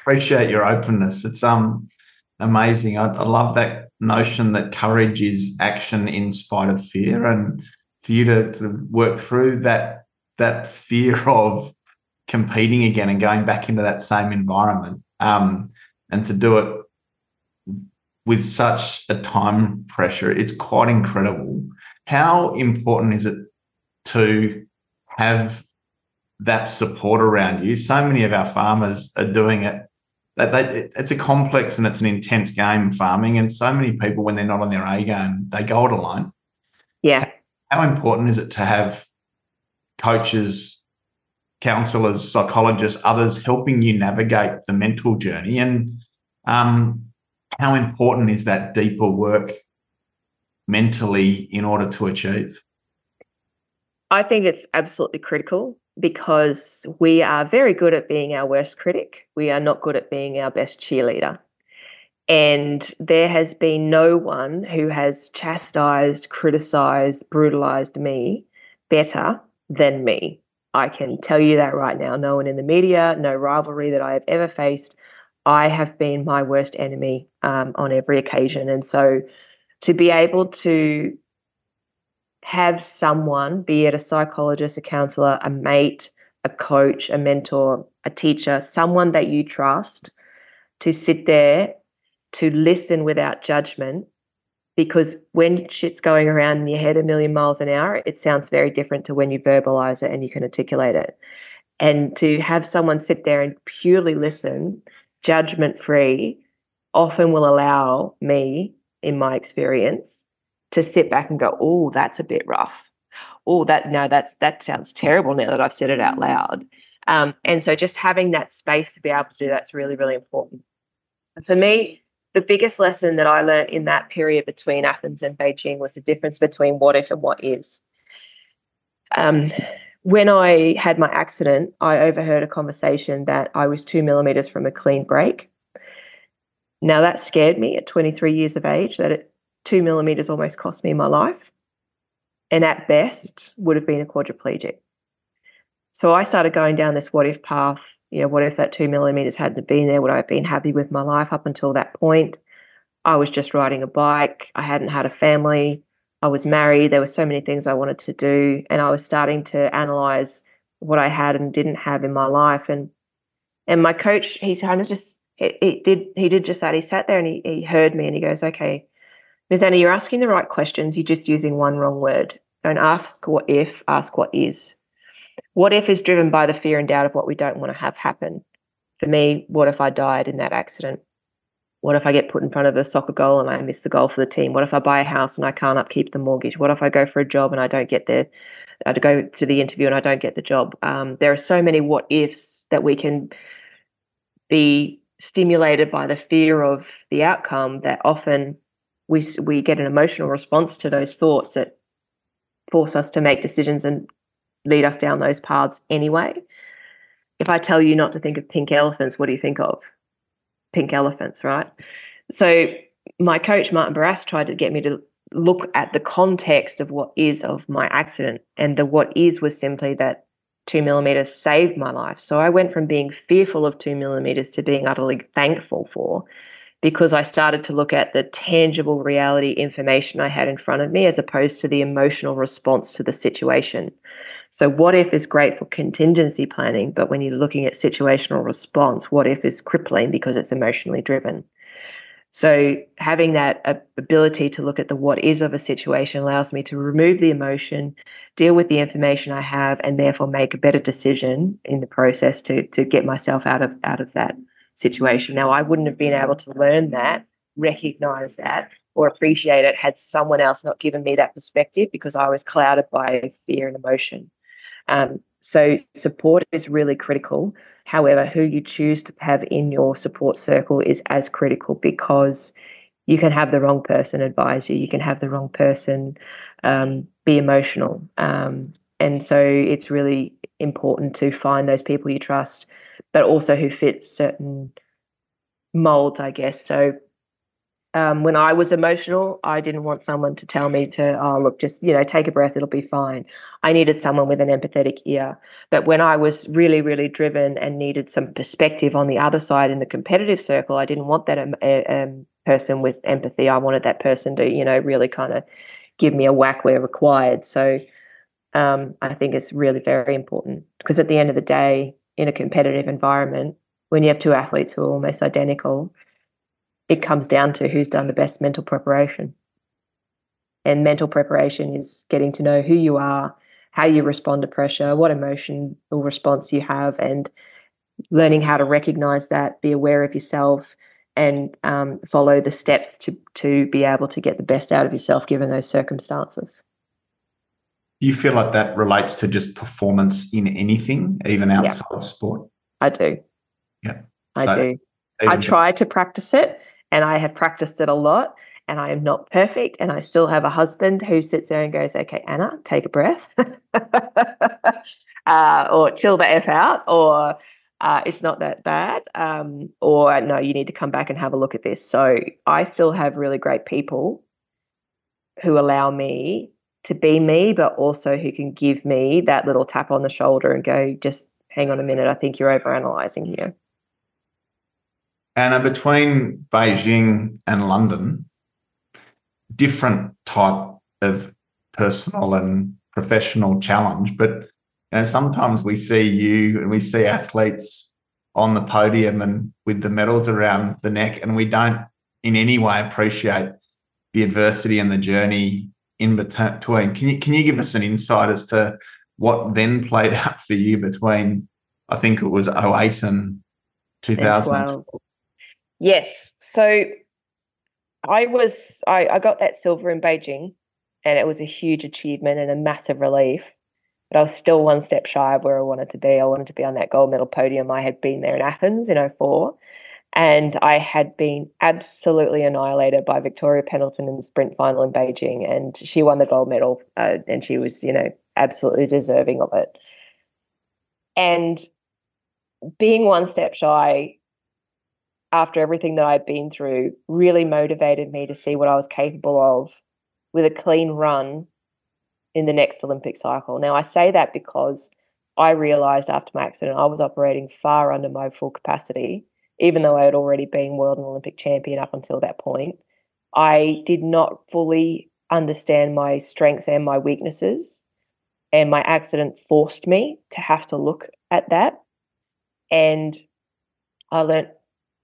S1: appreciate your openness. It's um amazing. I, I love that notion that courage is action in spite of fear, and for you to, to work through that that fear of competing again and going back into that same environment um, and to do it with such a time pressure it's quite incredible how important is it to have that support around you so many of our farmers are doing it that they, it's a complex and it's an intense game farming and so many people when they're not on their a game they go it alone
S2: yeah
S1: how important is it to have coaches, counselors, psychologists, others helping you navigate the mental journey? And um, how important is that deeper work mentally in order to achieve?
S2: I think it's absolutely critical because we are very good at being our worst critic. We are not good at being our best cheerleader. And there has been no one who has chastised, criticized, brutalized me better than me. I can tell you that right now. No one in the media, no rivalry that I have ever faced. I have been my worst enemy um, on every occasion. And so to be able to have someone, be it a psychologist, a counselor, a mate, a coach, a mentor, a teacher, someone that you trust to sit there to listen without judgment because when shit's going around in your head a million miles an hour, it sounds very different to when you verbalize it and you can articulate it. And to have someone sit there and purely listen, judgment free, often will allow me, in my experience, to sit back and go, oh, that's a bit rough. Oh, that no, that's that sounds terrible now that I've said it out loud. Um, and so just having that space to be able to do that's really, really important. For me, the biggest lesson that I learned in that period between Athens and Beijing was the difference between what if and what is. Um, when I had my accident, I overheard a conversation that I was two millimeters from a clean break. Now that scared me at 23 years of age, that it, two millimeters almost cost me my life. And at best would have been a quadriplegic. So I started going down this what if path you know, what if that two millimeters hadn't been there? Would I have been happy with my life up until that point? I was just riding a bike. I hadn't had a family. I was married. There were so many things I wanted to do. And I was starting to analyze what I had and didn't have in my life. And and my coach, he kind of just it, it did he did just that. He sat there and he, he heard me and he goes, Okay, Ms. Anna, you're asking the right questions. You're just using one wrong word. Don't ask what if, ask what is. What if is driven by the fear and doubt of what we don't want to have happen. For me, what if I died in that accident? What if I get put in front of a soccer goal and I miss the goal for the team? What if I buy a house and I can't upkeep the mortgage? What if I go for a job and I don't get there? To go to the interview and I don't get the job. Um, there are so many what ifs that we can be stimulated by the fear of the outcome that often we we get an emotional response to those thoughts that force us to make decisions and lead us down those paths anyway. If I tell you not to think of pink elephants, what do you think of? Pink elephants, right? So my coach Martin Barras tried to get me to look at the context of what is of my accident, and the what is was simply that two millimeters saved my life. So I went from being fearful of two millimeters to being utterly thankful for because I started to look at the tangible reality information I had in front of me as opposed to the emotional response to the situation. So, what if is great for contingency planning, but when you're looking at situational response, what if is crippling because it's emotionally driven. So, having that ability to look at the what is of a situation allows me to remove the emotion, deal with the information I have, and therefore make a better decision in the process to, to get myself out of out of that situation. Now, I wouldn't have been able to learn that, recognize that, or appreciate it had someone else not given me that perspective because I was clouded by fear and emotion. Um, so, support is really critical. However, who you choose to have in your support circle is as critical because you can have the wrong person advise you. You can have the wrong person um, be emotional. Um, and so it's really important to find those people you trust, but also who fit certain molds, I guess. So um, when I was emotional, I didn't want someone to tell me to, oh, look, just, you know, take a breath, it'll be fine. I needed someone with an empathetic ear. But when I was really, really driven and needed some perspective on the other side in the competitive circle, I didn't want that um, um, person with empathy. I wanted that person to, you know, really kind of give me a whack where required. So um, I think it's really very important because at the end of the day, in a competitive environment, when you have two athletes who are almost identical, it comes down to who's done the best mental preparation. And mental preparation is getting to know who you are, how you respond to pressure, what emotional response you have, and learning how to recognize that, be aware of yourself, and um, follow the steps to to be able to get the best out of yourself given those circumstances.
S1: You feel like that relates to just performance in anything, even outside yeah. sport.
S2: I do.
S1: Yeah,
S2: I so do. I try to practice it, and I have practiced it a lot and I am not perfect. And I still have a husband who sits there and goes, okay, Anna, take a breath uh, or chill the F out or uh, it's not that bad um, or no, you need to come back and have a look at this. So I still have really great people who allow me to be me, but also who can give me that little tap on the shoulder and go, just hang on a minute. I think you're overanalyzing here.
S1: Anna, between Beijing and London, different type of personal and professional challenge. But you know, sometimes we see you and we see athletes on the podium and with the medals around the neck, and we don't in any way appreciate the adversity and the journey in between. Can you can you give us an insight as to what then played out for you between I think it was 08 and 2012?
S2: Yes. So I was I, I got that silver in Beijing and it was a huge achievement and a massive relief. But I was still one step shy of where I wanted to be. I wanted to be on that gold medal podium. I had been there in Athens in 04 and I had been absolutely annihilated by Victoria Pendleton in the sprint final in Beijing, and she won the gold medal, uh, and she was, you know, absolutely deserving of it. And being one step shy after everything that I'd been through, really motivated me to see what I was capable of with a clean run in the next Olympic cycle. Now, I say that because I realized after my accident I was operating far under my full capacity, even though I had already been world and Olympic champion up until that point. I did not fully understand my strengths and my weaknesses. And my accident forced me to have to look at that. And I learned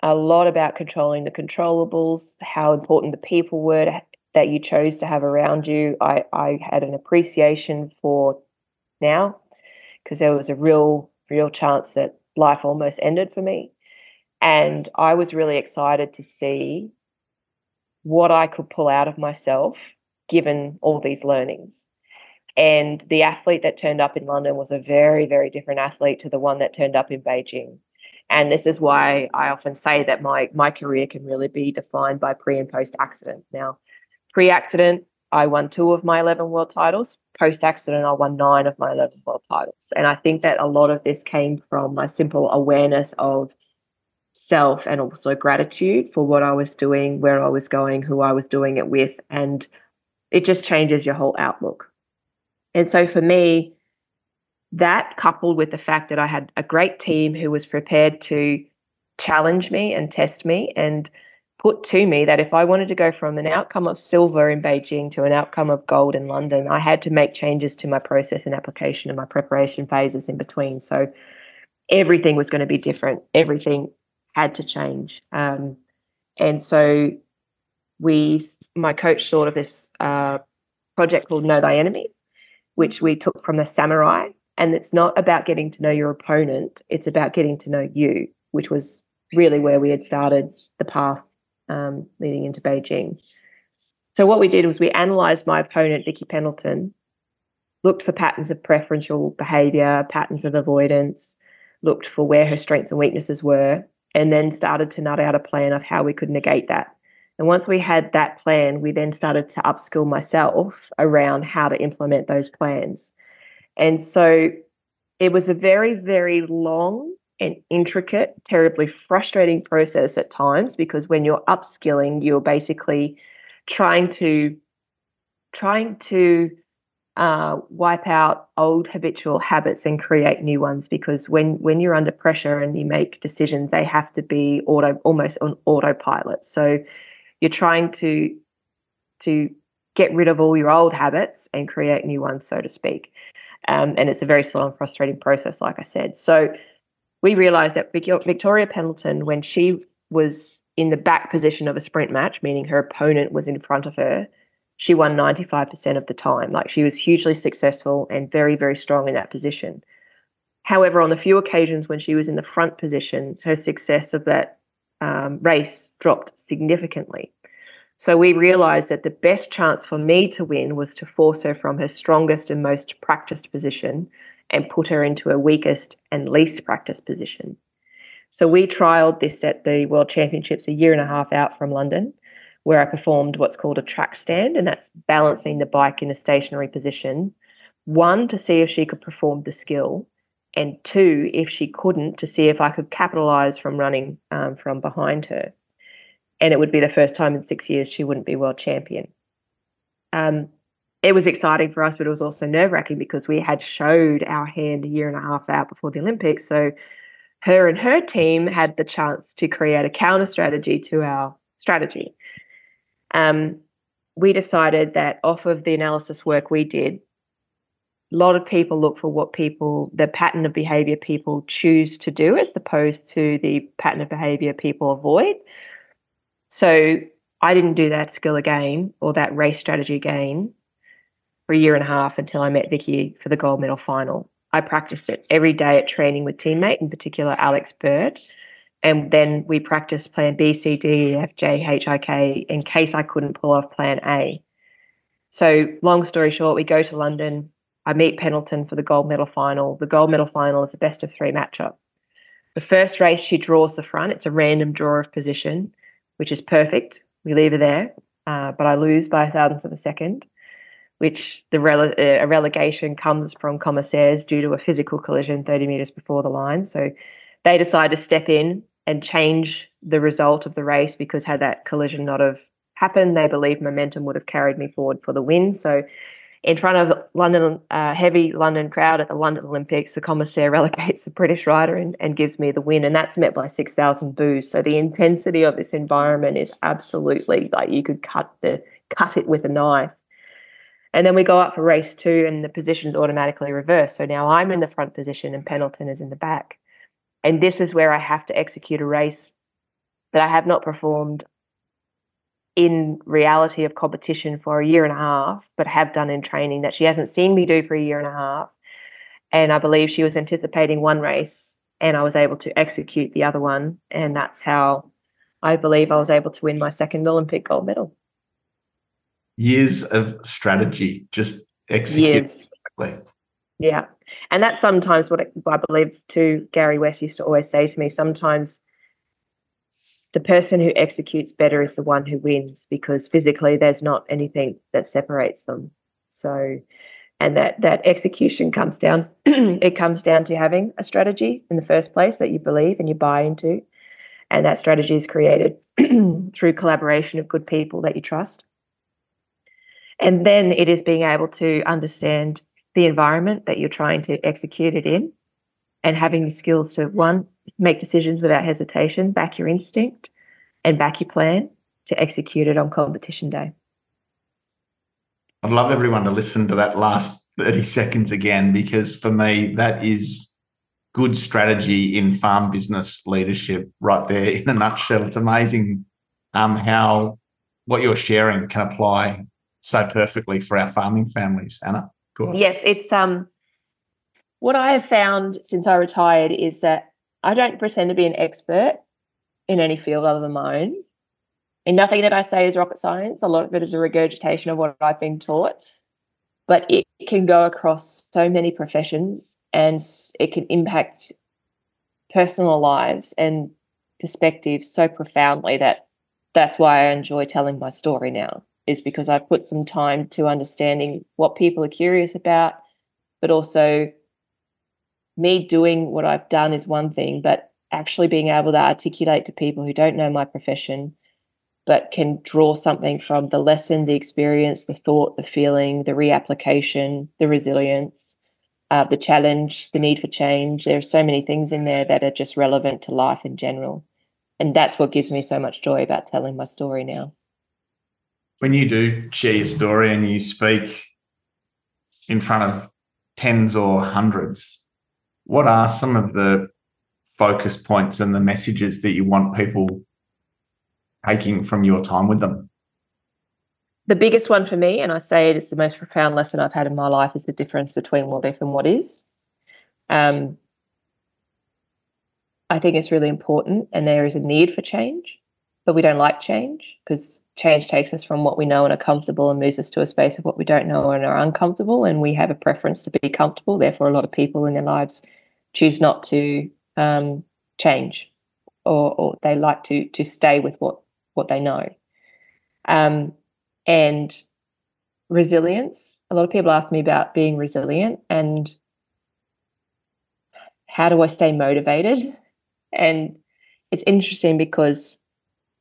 S2: a lot about controlling the controllables, how important the people were that you chose to have around you. I, I had an appreciation for now because there was a real, real chance that life almost ended for me. And I was really excited to see what I could pull out of myself given all these learnings. And the athlete that turned up in London was a very, very different athlete to the one that turned up in Beijing. And this is why I often say that my my career can really be defined by pre and post accident. Now, pre accident, I won two of my 11 world titles. Post accident, I won nine of my 11 world titles. And I think that a lot of this came from my simple awareness of self and also gratitude for what I was doing, where I was going, who I was doing it with. And it just changes your whole outlook. And so for me, that coupled with the fact that I had a great team who was prepared to challenge me and test me and put to me that if I wanted to go from an outcome of silver in Beijing to an outcome of gold in London, I had to make changes to my process and application and my preparation phases in between. So everything was going to be different. Everything had to change. Um, and so we, my coach thought of this uh, project called Know Thy Enemy, which we took from the samurai and it's not about getting to know your opponent, it's about getting to know you, which was really where we had started the path um, leading into Beijing. So, what we did was we analysed my opponent, Vicky Pendleton, looked for patterns of preferential behaviour, patterns of avoidance, looked for where her strengths and weaknesses were, and then started to nut out a plan of how we could negate that. And once we had that plan, we then started to upskill myself around how to implement those plans. And so it was a very, very long and intricate, terribly frustrating process at times because when you're upskilling, you're basically trying to trying to uh, wipe out old habitual habits and create new ones because when when you're under pressure and you make decisions they have to be auto almost on autopilot. So you're trying to to get rid of all your old habits and create new ones so to speak. Um, and it's a very slow and frustrating process like i said. So we realized that victoria pendleton when she was in the back position of a sprint match meaning her opponent was in front of her she won 95% of the time. Like she was hugely successful and very, very strong in that position. However, on the few occasions when she was in the front position, her success of that um, race dropped significantly. So we realized that the best chance for me to win was to force her from her strongest and most practiced position and put her into her weakest and least practiced position. So we trialed this at the World Championships a year and a half out from London where I performed what's called a track stand, and that's balancing the bike in a stationary position. One, to see if she could perform the skill, and two, if she couldn't, to see if I could capitalize from running um, from behind her. And it would be the first time in six years she wouldn't be world champion. Um, it was exciting for us, but it was also nerve wracking because we had showed our hand a year and a half out before the Olympics. So her and her team had the chance to create a counter strategy to our strategy um, we decided that off of the analysis work we did, a lot of people look for what people, the pattern of behavior people choose to do as opposed to the pattern of behavior people avoid. So I didn't do that skill again or that race strategy again for a year and a half until I met Vicky for the gold medal final. I practiced it every day at training with teammate, in particular Alex Bird. And then we practiced plan B, C, D, E, F, J, H, I, K in case I couldn't pull off plan A. So, long story short, we go to London. I meet Pendleton for the gold medal final. The gold medal final is a best of three matchup. The first race, she draws the front. It's a random draw of position, which is perfect. We leave her there, uh, but I lose by a thousandth of a second, which the rele- uh, relegation comes from commissaires due to a physical collision 30 metres before the line. So they decide to step in and change the result of the race because had that collision not have happened, they believe momentum would have carried me forward for the win. So in front of London, uh, heavy London crowd at the London Olympics, the commissaire relegates the British rider and, and gives me the win, and that's met by six thousand boos. So the intensity of this environment is absolutely like you could cut the cut it with a knife. And then we go up for race two, and the position is automatically reversed. So now I'm in the front position, and Pendleton is in the back. And this is where I have to execute a race that I have not performed in reality of competition for a year and a half, but have done in training that she hasn't seen me do for a year and a half. And I believe she was anticipating one race and I was able to execute the other one. And that's how I believe I was able to win my second Olympic gold medal.
S1: Years of strategy, just execute.
S2: Yeah. And that's sometimes what I believe too, Gary West used to always say to me sometimes the person who executes better is the one who wins because physically there's not anything that separates them. So, and that that execution comes down it comes down to having a strategy in the first place that you believe and you buy into and that strategy is created through collaboration of good people that you trust and then it is being able to understand the environment that you're trying to execute it in and having the skills to one make decisions without hesitation back your instinct and back your plan to execute it on competition day.
S1: I'd love everyone to listen to that last 30 seconds again because for me that is good strategy in farm business leadership right there in a nutshell. It's amazing um, how what you're sharing can apply so perfectly for our farming families anna
S2: Yes, it's um what I have found since I retired is that I don't pretend to be an expert in any field other than my own. And nothing that I say is rocket science. A lot of it is a regurgitation of what I've been taught. But it can go across so many professions and it can impact personal lives and perspectives so profoundly that that's why I enjoy telling my story now, is because I've put some time to understanding what people are curious about, but also me doing what I've done is one thing, but actually being able to articulate to people who don't know my profession, but can draw something from the lesson, the experience, the thought, the feeling, the reapplication, the resilience, uh, the challenge, the need for change. There are so many things in there that are just relevant to life in general. And that's what gives me so much joy about telling my story now.
S1: When you do share your story and you speak in front of tens or hundreds, what are some of the focus points and the messages that you want people taking from your time with them?
S2: the biggest one for me, and I say it is the most profound lesson I've had in my life, is the difference between what if and what is. Um, I think it's really important, and there is a need for change, but we don't like change because change takes us from what we know and are comfortable and moves us to a space of what we don't know and are uncomfortable. And we have a preference to be comfortable. Therefore, a lot of people in their lives choose not to um, change, or, or they like to to stay with what what they know. Um, and resilience. A lot of people ask me about being resilient and how do I stay motivated? And it's interesting because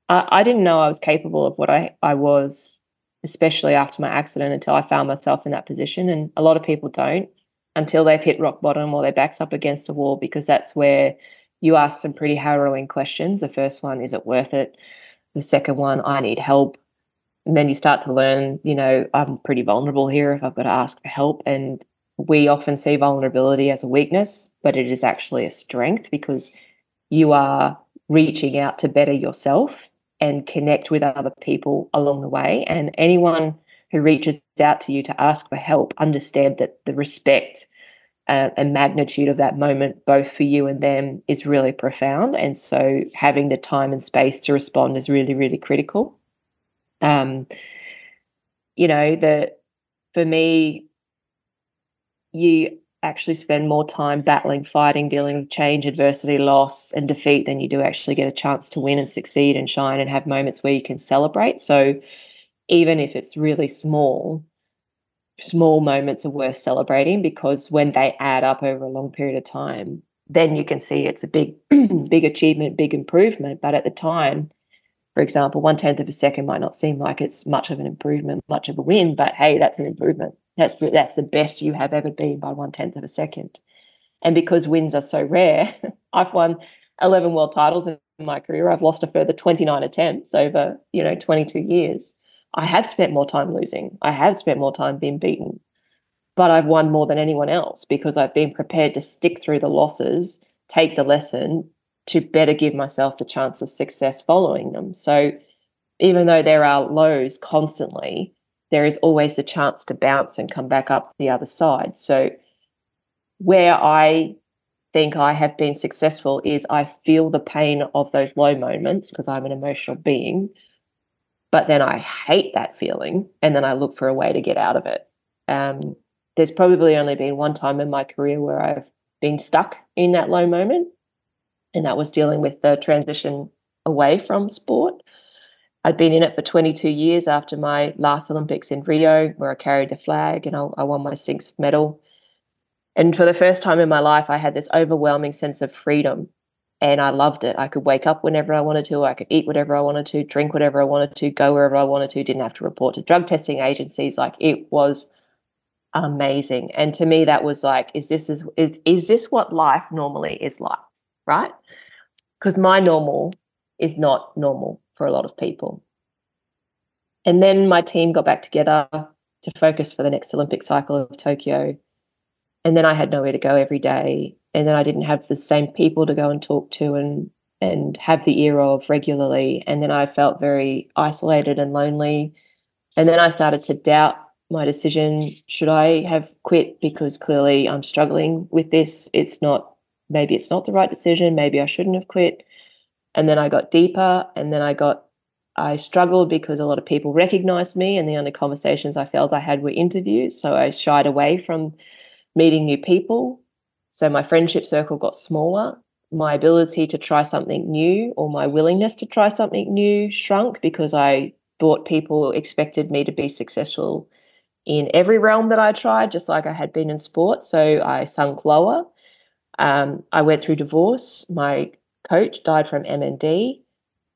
S2: I, I didn't know I was capable of what I, I was, especially after my accident, until I found myself in that position. And a lot of people don't until they've hit rock bottom or their back's up against a wall, because that's where you ask some pretty harrowing questions. The first one, is it worth it? The second one, I need help and then you start to learn, you know, I'm pretty vulnerable here if I've got to ask for help. And we often see vulnerability as a weakness, but it is actually a strength because you are reaching out to better yourself and connect with other people along the way. And anyone who reaches out to you to ask for help, understand that the respect uh, and magnitude of that moment, both for you and them, is really profound. And so having the time and space to respond is really, really critical. Um, you know, the for me, you actually spend more time battling, fighting, dealing with change, adversity, loss, and defeat than you do actually get a chance to win and succeed and shine and have moments where you can celebrate. So even if it's really small, small moments are worth celebrating because when they add up over a long period of time, then you can see it's a big, big achievement, big improvement. But at the time, for example, one tenth of a second might not seem like it's much of an improvement, much of a win, but hey, that's an improvement. That's the, that's the best you have ever been by one tenth of a second. And because wins are so rare, I've won 11 world titles in my career. I've lost a further 29 attempts over, you know, 22 years. I have spent more time losing. I have spent more time being beaten. But I've won more than anyone else because I've been prepared to stick through the losses, take the lesson, to better give myself the chance of success following them. So even though there are lows constantly, there is always the chance to bounce and come back up the other side. So where I think I have been successful is I feel the pain of those low moments because I'm an emotional being, but then I hate that feeling and then I look for a way to get out of it. Um, there's probably only been one time in my career where I've been stuck in that low moment and that was dealing with the transition away from sport. I'd been in it for 22 years after my last Olympics in Rio, where I carried the flag and I, I won my sixth medal. And for the first time in my life, I had this overwhelming sense of freedom and I loved it. I could wake up whenever I wanted to, I could eat whatever I wanted to, drink whatever I wanted to, go wherever I wanted to, didn't have to report to drug testing agencies. Like it was amazing. And to me, that was like, is this is is, is this what life normally is like? right? Because my normal is not normal for a lot of people. And then my team got back together to focus for the next Olympic cycle of Tokyo. And then I had nowhere to go every day. And then I didn't have the same people to go and talk to and and have the ear of regularly. And then I felt very isolated and lonely. And then I started to doubt my decision. Should I have quit? Because clearly I'm struggling with this. It's not maybe it's not the right decision. Maybe I shouldn't have quit. And then I got deeper and then I got, I struggled because a lot of people recognized me and the only conversations I felt I had were interviews. So I shied away from meeting new people. So my friendship circle got smaller. my ability to try something new or my willingness to try something new shrunk because I thought people expected me to be successful in every realm that I tried, just like I had been in sport. So I sunk lower. Um, I went through divorce. My coach died from MND.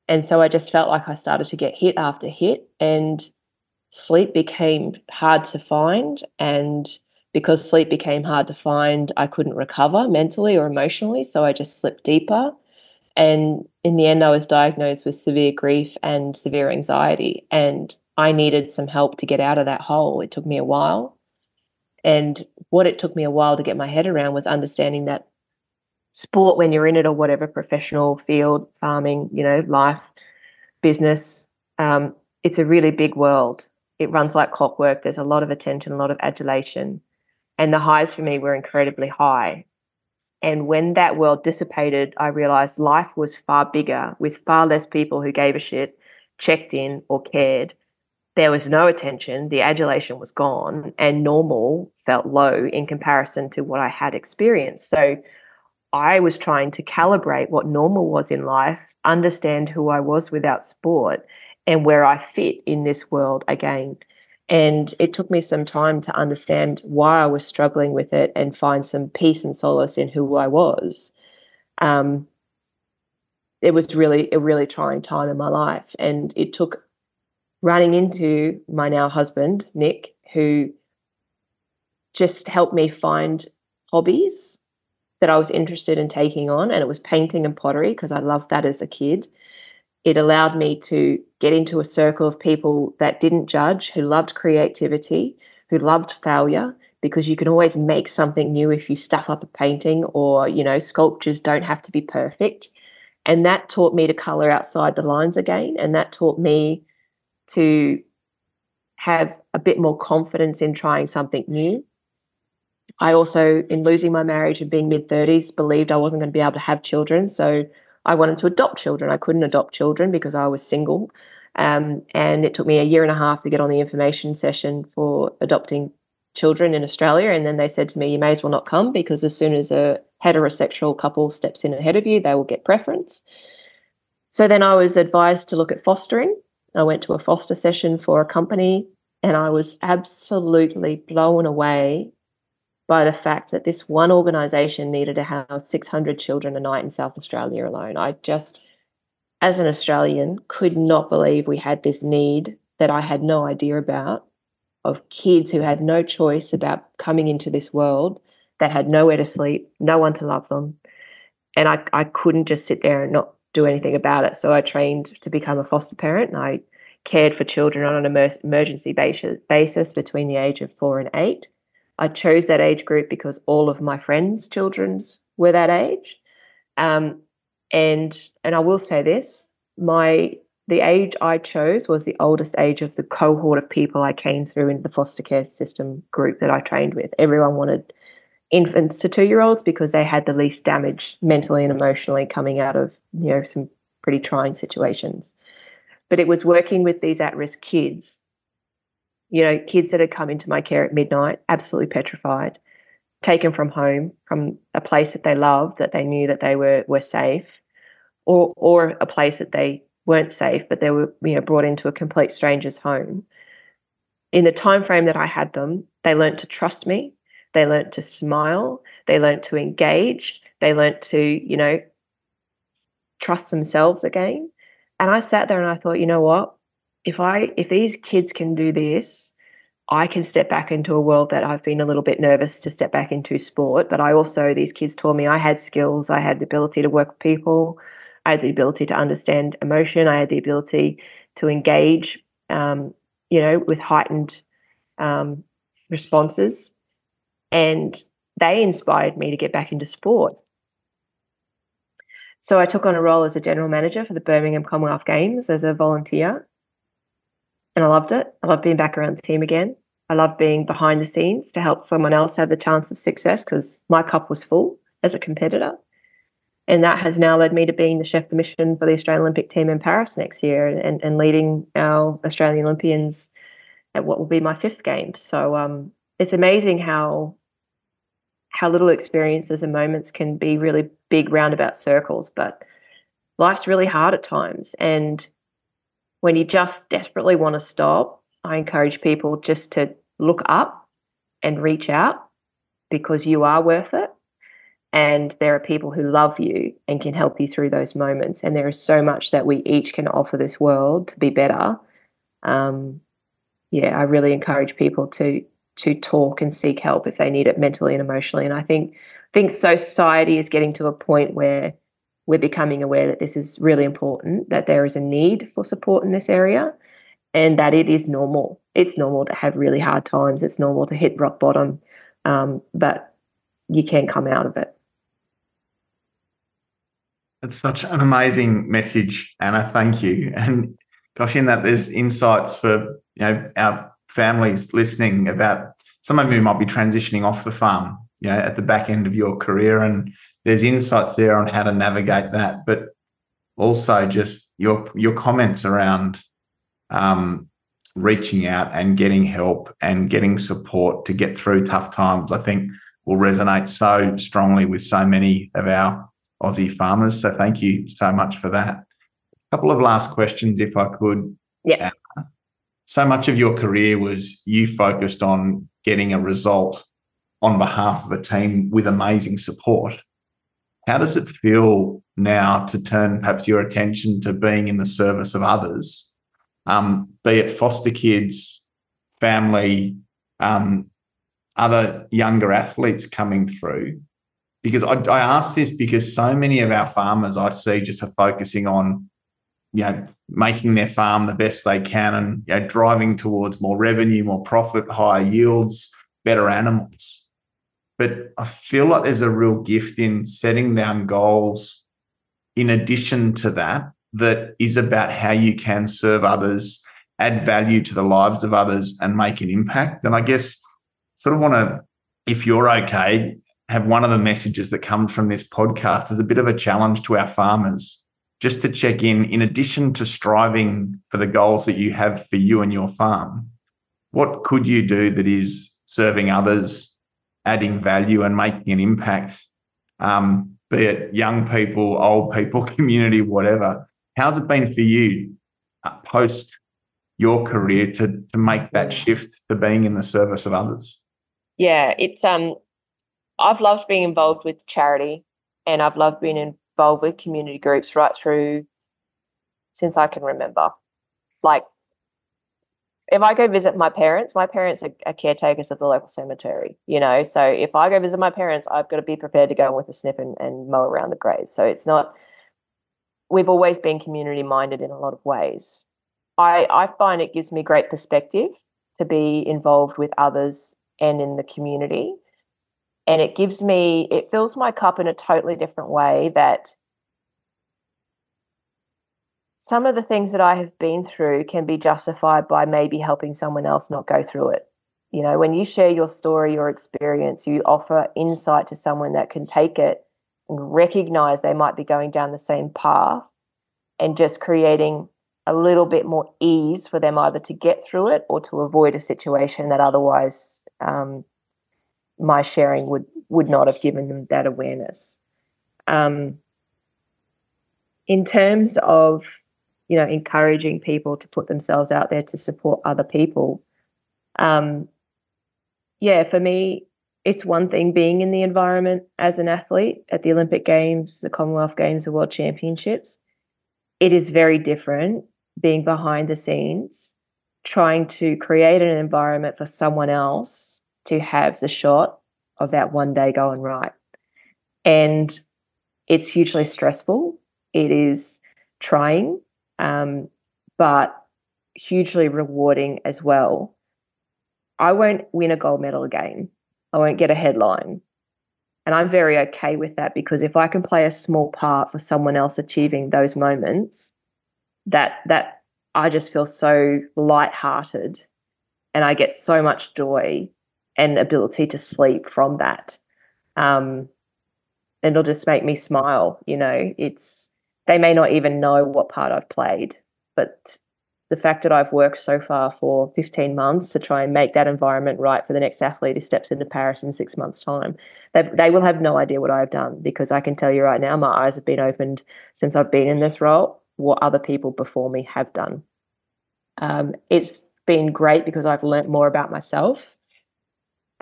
S2: And so I just felt like I started to get hit after hit, and sleep became hard to find. And because sleep became hard to find, I couldn't recover mentally or emotionally. So I just slipped deeper. And in the end, I was diagnosed with severe grief and severe anxiety. And I needed some help to get out of that hole. It took me a while. And what it took me a while to get my head around was understanding that sport, when you're in it or whatever professional field, farming, you know, life, business, um, it's a really big world. It runs like clockwork. There's a lot of attention, a lot of adulation. And the highs for me were incredibly high. And when that world dissipated, I realized life was far bigger with far less people who gave a shit, checked in, or cared. There was no attention, the adulation was gone, and normal felt low in comparison to what I had experienced. So I was trying to calibrate what normal was in life, understand who I was without sport, and where I fit in this world again. And it took me some time to understand why I was struggling with it and find some peace and solace in who I was. Um, it was really a really trying time in my life. And it took running into my now husband, Nick, who just helped me find hobbies that I was interested in taking on. And it was painting and pottery because I loved that as a kid it allowed me to get into a circle of people that didn't judge, who loved creativity, who loved failure, because you can always make something new if you stuff up a painting or, you know, sculptures don't have to be perfect. And that taught me to color outside the lines again. And that taught me to have a bit more confidence in trying something new. I also, in losing my marriage and being mid 30s, believed I wasn't going to be able to have children. So I wanted to adopt children. I couldn't adopt children because I was single. Um, and it took me a year and a half to get on the information session for adopting children in Australia. And then they said to me, you may as well not come because as soon as a heterosexual couple steps in ahead of you, they will get preference. So then I was advised to look at fostering. I went to a foster session for a company and I was absolutely blown away by the fact that this one organization needed to house 600 children a night in South Australia alone. I just, as an Australian, could not believe we had this need that I had no idea about of kids who had no choice about coming into this world that had nowhere to sleep, no one to love them. And I, I couldn't just sit there and not do anything about it. So I trained to become a foster parent and I cared for children on an emergency basis between the age of four and eight. I chose that age group because all of my friends' children's were that age. Um, and and I will say this, my the age I chose was the oldest age of the cohort of people I came through in the foster care system group that I trained with. Everyone wanted infants to two year olds because they had the least damage mentally and emotionally coming out of you know some pretty trying situations. But it was working with these at risk kids you know, kids that had come into my care at midnight, absolutely petrified, taken from home, from a place that they loved, that they knew that they were were safe, or or a place that they weren't safe, but they were you know brought into a complete stranger's home. In the time frame that I had them, they learnt to trust me. They learnt to smile. They learnt to engage. They learnt to you know trust themselves again. And I sat there and I thought, you know what? If I if these kids can do this, I can step back into a world that I've been a little bit nervous to step back into sport. But I also these kids taught me I had skills, I had the ability to work with people, I had the ability to understand emotion, I had the ability to engage, um, you know, with heightened um, responses, and they inspired me to get back into sport. So I took on a role as a general manager for the Birmingham Commonwealth Games as a volunteer and I loved it. I love being back around the team again. I love being behind the scenes to help someone else have the chance of success because my cup was full as a competitor. And that has now led me to being the chef de mission for the Australian Olympic team in Paris next year and, and leading our Australian Olympians at what will be my fifth game. So um, it's amazing how how little experiences and moments can be really big roundabout circles, but life's really hard at times. And when you just desperately want to stop, I encourage people just to look up and reach out because you are worth it. And there are people who love you and can help you through those moments. And there is so much that we each can offer this world to be better. Um, yeah, I really encourage people to to talk and seek help if they need it mentally and emotionally. And I think I think society is getting to a point where we're becoming aware that this is really important, that there is a need for support in this area, and that it is normal. It's normal to have really hard times. It's normal to hit rock bottom, um, but you can come out of it.
S1: It's such an amazing message, Anna. Thank you. And gosh, in that there's insights for you know our families listening about some of you might be transitioning off the farm, you know, at the back end of your career, and there's insights there on how to navigate that. But also just your your comments around um, reaching out and getting help and getting support to get through tough times. I think will resonate so strongly with so many of our Aussie farmers. So thank you so much for that. A couple of last questions, if I could.
S2: Yeah.
S1: So much of your career was you focused on getting a result on behalf of a team with amazing support. How does it feel now to turn perhaps your attention to being in the service of others, um, be it foster kids, family, um, other younger athletes coming through? because I, I ask this because so many of our farmers I see just are focusing on, you know, making their farm the best they can and you know, driving towards more revenue, more profit, higher yields, better animals. But I feel like there's a real gift in setting down goals in addition to that, that is about how you can serve others, add value to the lives of others, and make an impact. And I guess sort of want to, if you're okay, have one of the messages that comes from this podcast as a bit of a challenge to our farmers, just to check in, in addition to striving for the goals that you have for you and your farm, what could you do that is serving others, adding value, and making an impact? Um, be it young people, old people, community, whatever. How's it been for you uh, post your career to to make that shift to being in the service of others?
S2: Yeah, it's um I've loved being involved with charity and I've loved being involved with community groups right through since I can remember. Like, if I go visit my parents, my parents are, are, caretakers of the local cemetery, you know. So if I go visit my parents, I've got to be prepared to go with a snip and, and mow around the graves. So it's not, we've always been community minded in a lot of ways. I, I find it gives me great perspective to be involved with others and in the community and it gives me it fills my cup in a totally different way that some of the things that I have been through can be justified by maybe helping someone else not go through it. You know, when you share your story, your experience, you offer insight to someone that can take it and recognize they might be going down the same path and just creating a little bit more ease for them either to get through it or to avoid a situation that otherwise um, my sharing would would not have given them that awareness. Um, in terms of you know encouraging people to put themselves out there to support other people, um, yeah, for me, it's one thing being in the environment as an athlete at the Olympic Games, the Commonwealth Games, the World Championships. It is very different being behind the scenes, trying to create an environment for someone else to have the shot of that one day going right. And it's hugely stressful. It is trying, um, but hugely rewarding as well. I won't win a gold medal again. I won't get a headline. And I'm very okay with that because if I can play a small part for someone else achieving those moments, that that I just feel so light-hearted and I get so much joy and ability to sleep from that. Um, it'll just make me smile. You know, it's they may not even know what part I've played, but the fact that I've worked so far for 15 months to try and make that environment right for the next athlete who steps into Paris in six months' time, they, they will have no idea what I've done because I can tell you right now, my eyes have been opened since I've been in this role, what other people before me have done. Um, it's been great because I've learned more about myself,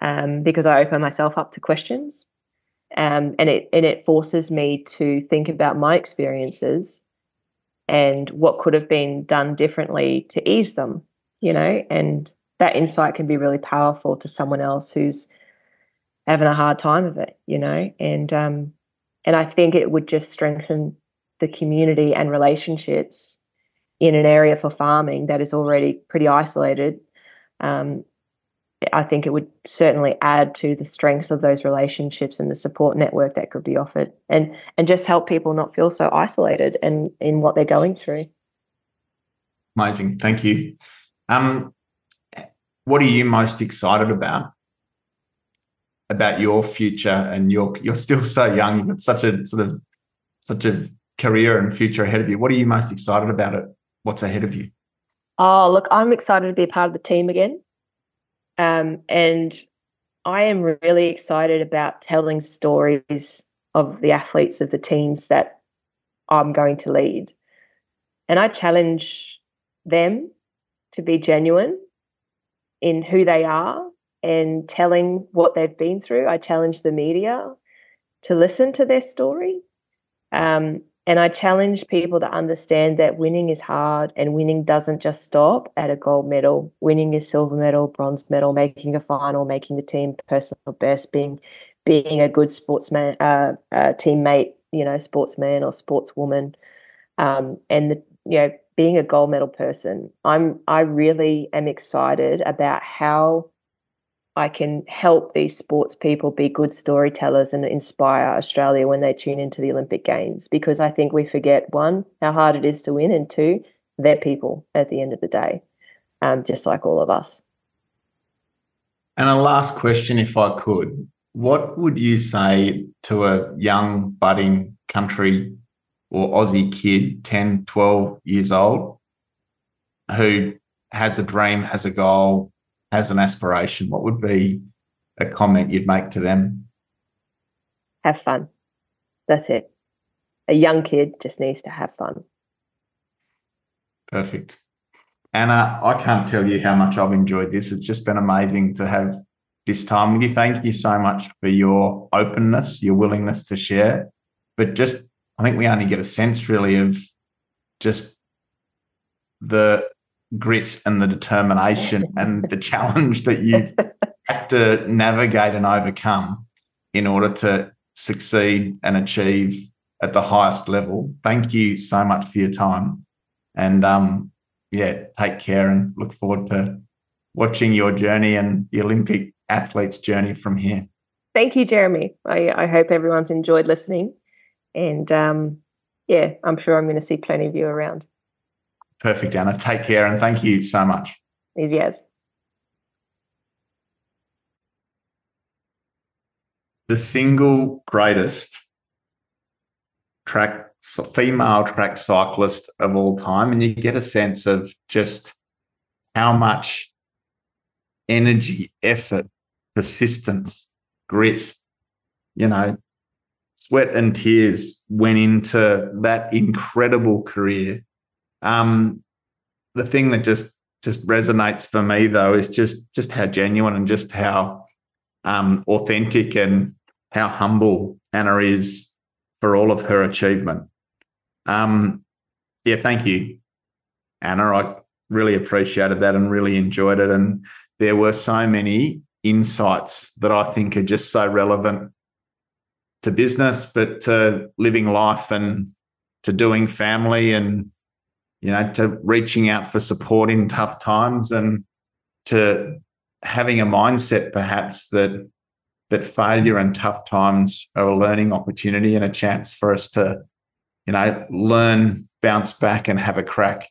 S2: um, because I open myself up to questions. Um, and it and it forces me to think about my experiences and what could have been done differently to ease them, you know, and that insight can be really powerful to someone else who's having a hard time of it, you know, and um, and I think it would just strengthen the community and relationships in an area for farming that is already pretty isolated. Um, I think it would certainly add to the strength of those relationships and the support network that could be offered, and and just help people not feel so isolated and in what they're going through.
S1: Amazing, thank you. Um, what are you most excited about about your future? And you're you're still so young. You've got such a sort of such a career and future ahead of you. What are you most excited about? It what's ahead of you?
S2: Oh, look, I'm excited to be a part of the team again. Um, and I am really excited about telling stories of the athletes of the teams that I'm going to lead. And I challenge them to be genuine in who they are and telling what they've been through. I challenge the media to listen to their story. Um, and I challenge people to understand that winning is hard and winning doesn't just stop at a gold medal. Winning is silver medal, bronze medal, making a final, making the team personal best, being being a good sportsman, uh, uh, teammate, you know, sportsman or sportswoman, um, and the you know being a gold medal person. I'm I really am excited about how I can help these sports people be good storytellers and inspire Australia when they tune into the Olympic Games because I think we forget one, how hard it is to win, and two, they're people at the end of the day, um, just like all of us.
S1: And a last question, if I could. What would you say to a young, budding country or Aussie kid, 10, 12 years old, who has a dream, has a goal, has an aspiration, what would be a comment you'd make to them?
S2: Have fun. That's it. A young kid just needs to have fun.
S1: Perfect. Anna, I can't tell you how much I've enjoyed this. It's just been amazing to have this time with you. Thank you so much for your openness, your willingness to share. But just, I think we only get a sense really of just the grit and the determination and the challenge that you've had to navigate and overcome in order to succeed and achieve at the highest level. Thank you so much for your time. And um, yeah, take care and look forward to watching your journey and the Olympic athletes' journey from here.
S2: Thank you, Jeremy. I, I hope everyone's enjoyed listening. And um, yeah, I'm sure I'm going to see plenty of you around.
S1: Perfect, Anna. Take care and thank you so much.
S2: Easy as.
S1: The single greatest track female track cyclist of all time, and you get a sense of just how much energy, effort, persistence, grit, you know, sweat and tears went into that incredible career um, the thing that just just resonates for me though is just just how genuine and just how um, authentic and how humble Anna is for all of her achievement. Um, yeah, thank you, Anna. I really appreciated that and really enjoyed it. And there were so many insights that I think are just so relevant to business, but to living life and to doing family and you know, to reaching out for support in tough times and to having a mindset perhaps that that failure and tough times are a learning opportunity and a chance for us to, you know, learn, bounce back and have a crack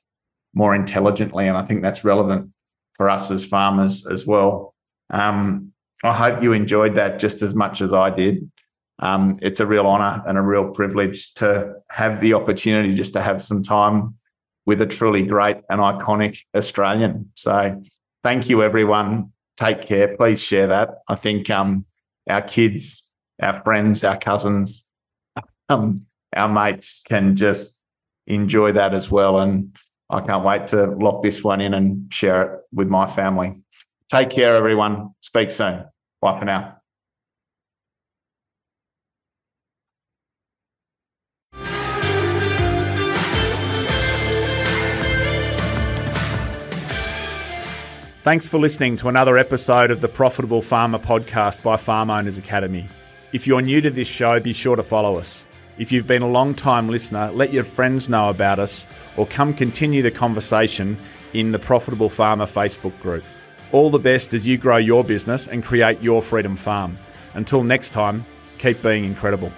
S1: more intelligently. And I think that's relevant for us as farmers as well. Um, I hope you enjoyed that just as much as I did. Um, it's a real honor and a real privilege to have the opportunity just to have some time with a truly great and iconic Australian. So thank you, everyone. Take care. Please share that. I think um, our kids, our friends, our cousins, um, our mates can just enjoy that as well. And I can't wait to lock this one in and share it with my family. Take care, everyone. Speak soon. Bye for now. Thanks for listening to another episode of the Profitable Farmer podcast by Farm Owners Academy. If you're new to this show, be sure to follow us. If you've been a long time listener, let your friends know about us or come continue the conversation in the Profitable Farmer Facebook group. All the best as you grow your business and create your freedom farm. Until next time, keep being incredible.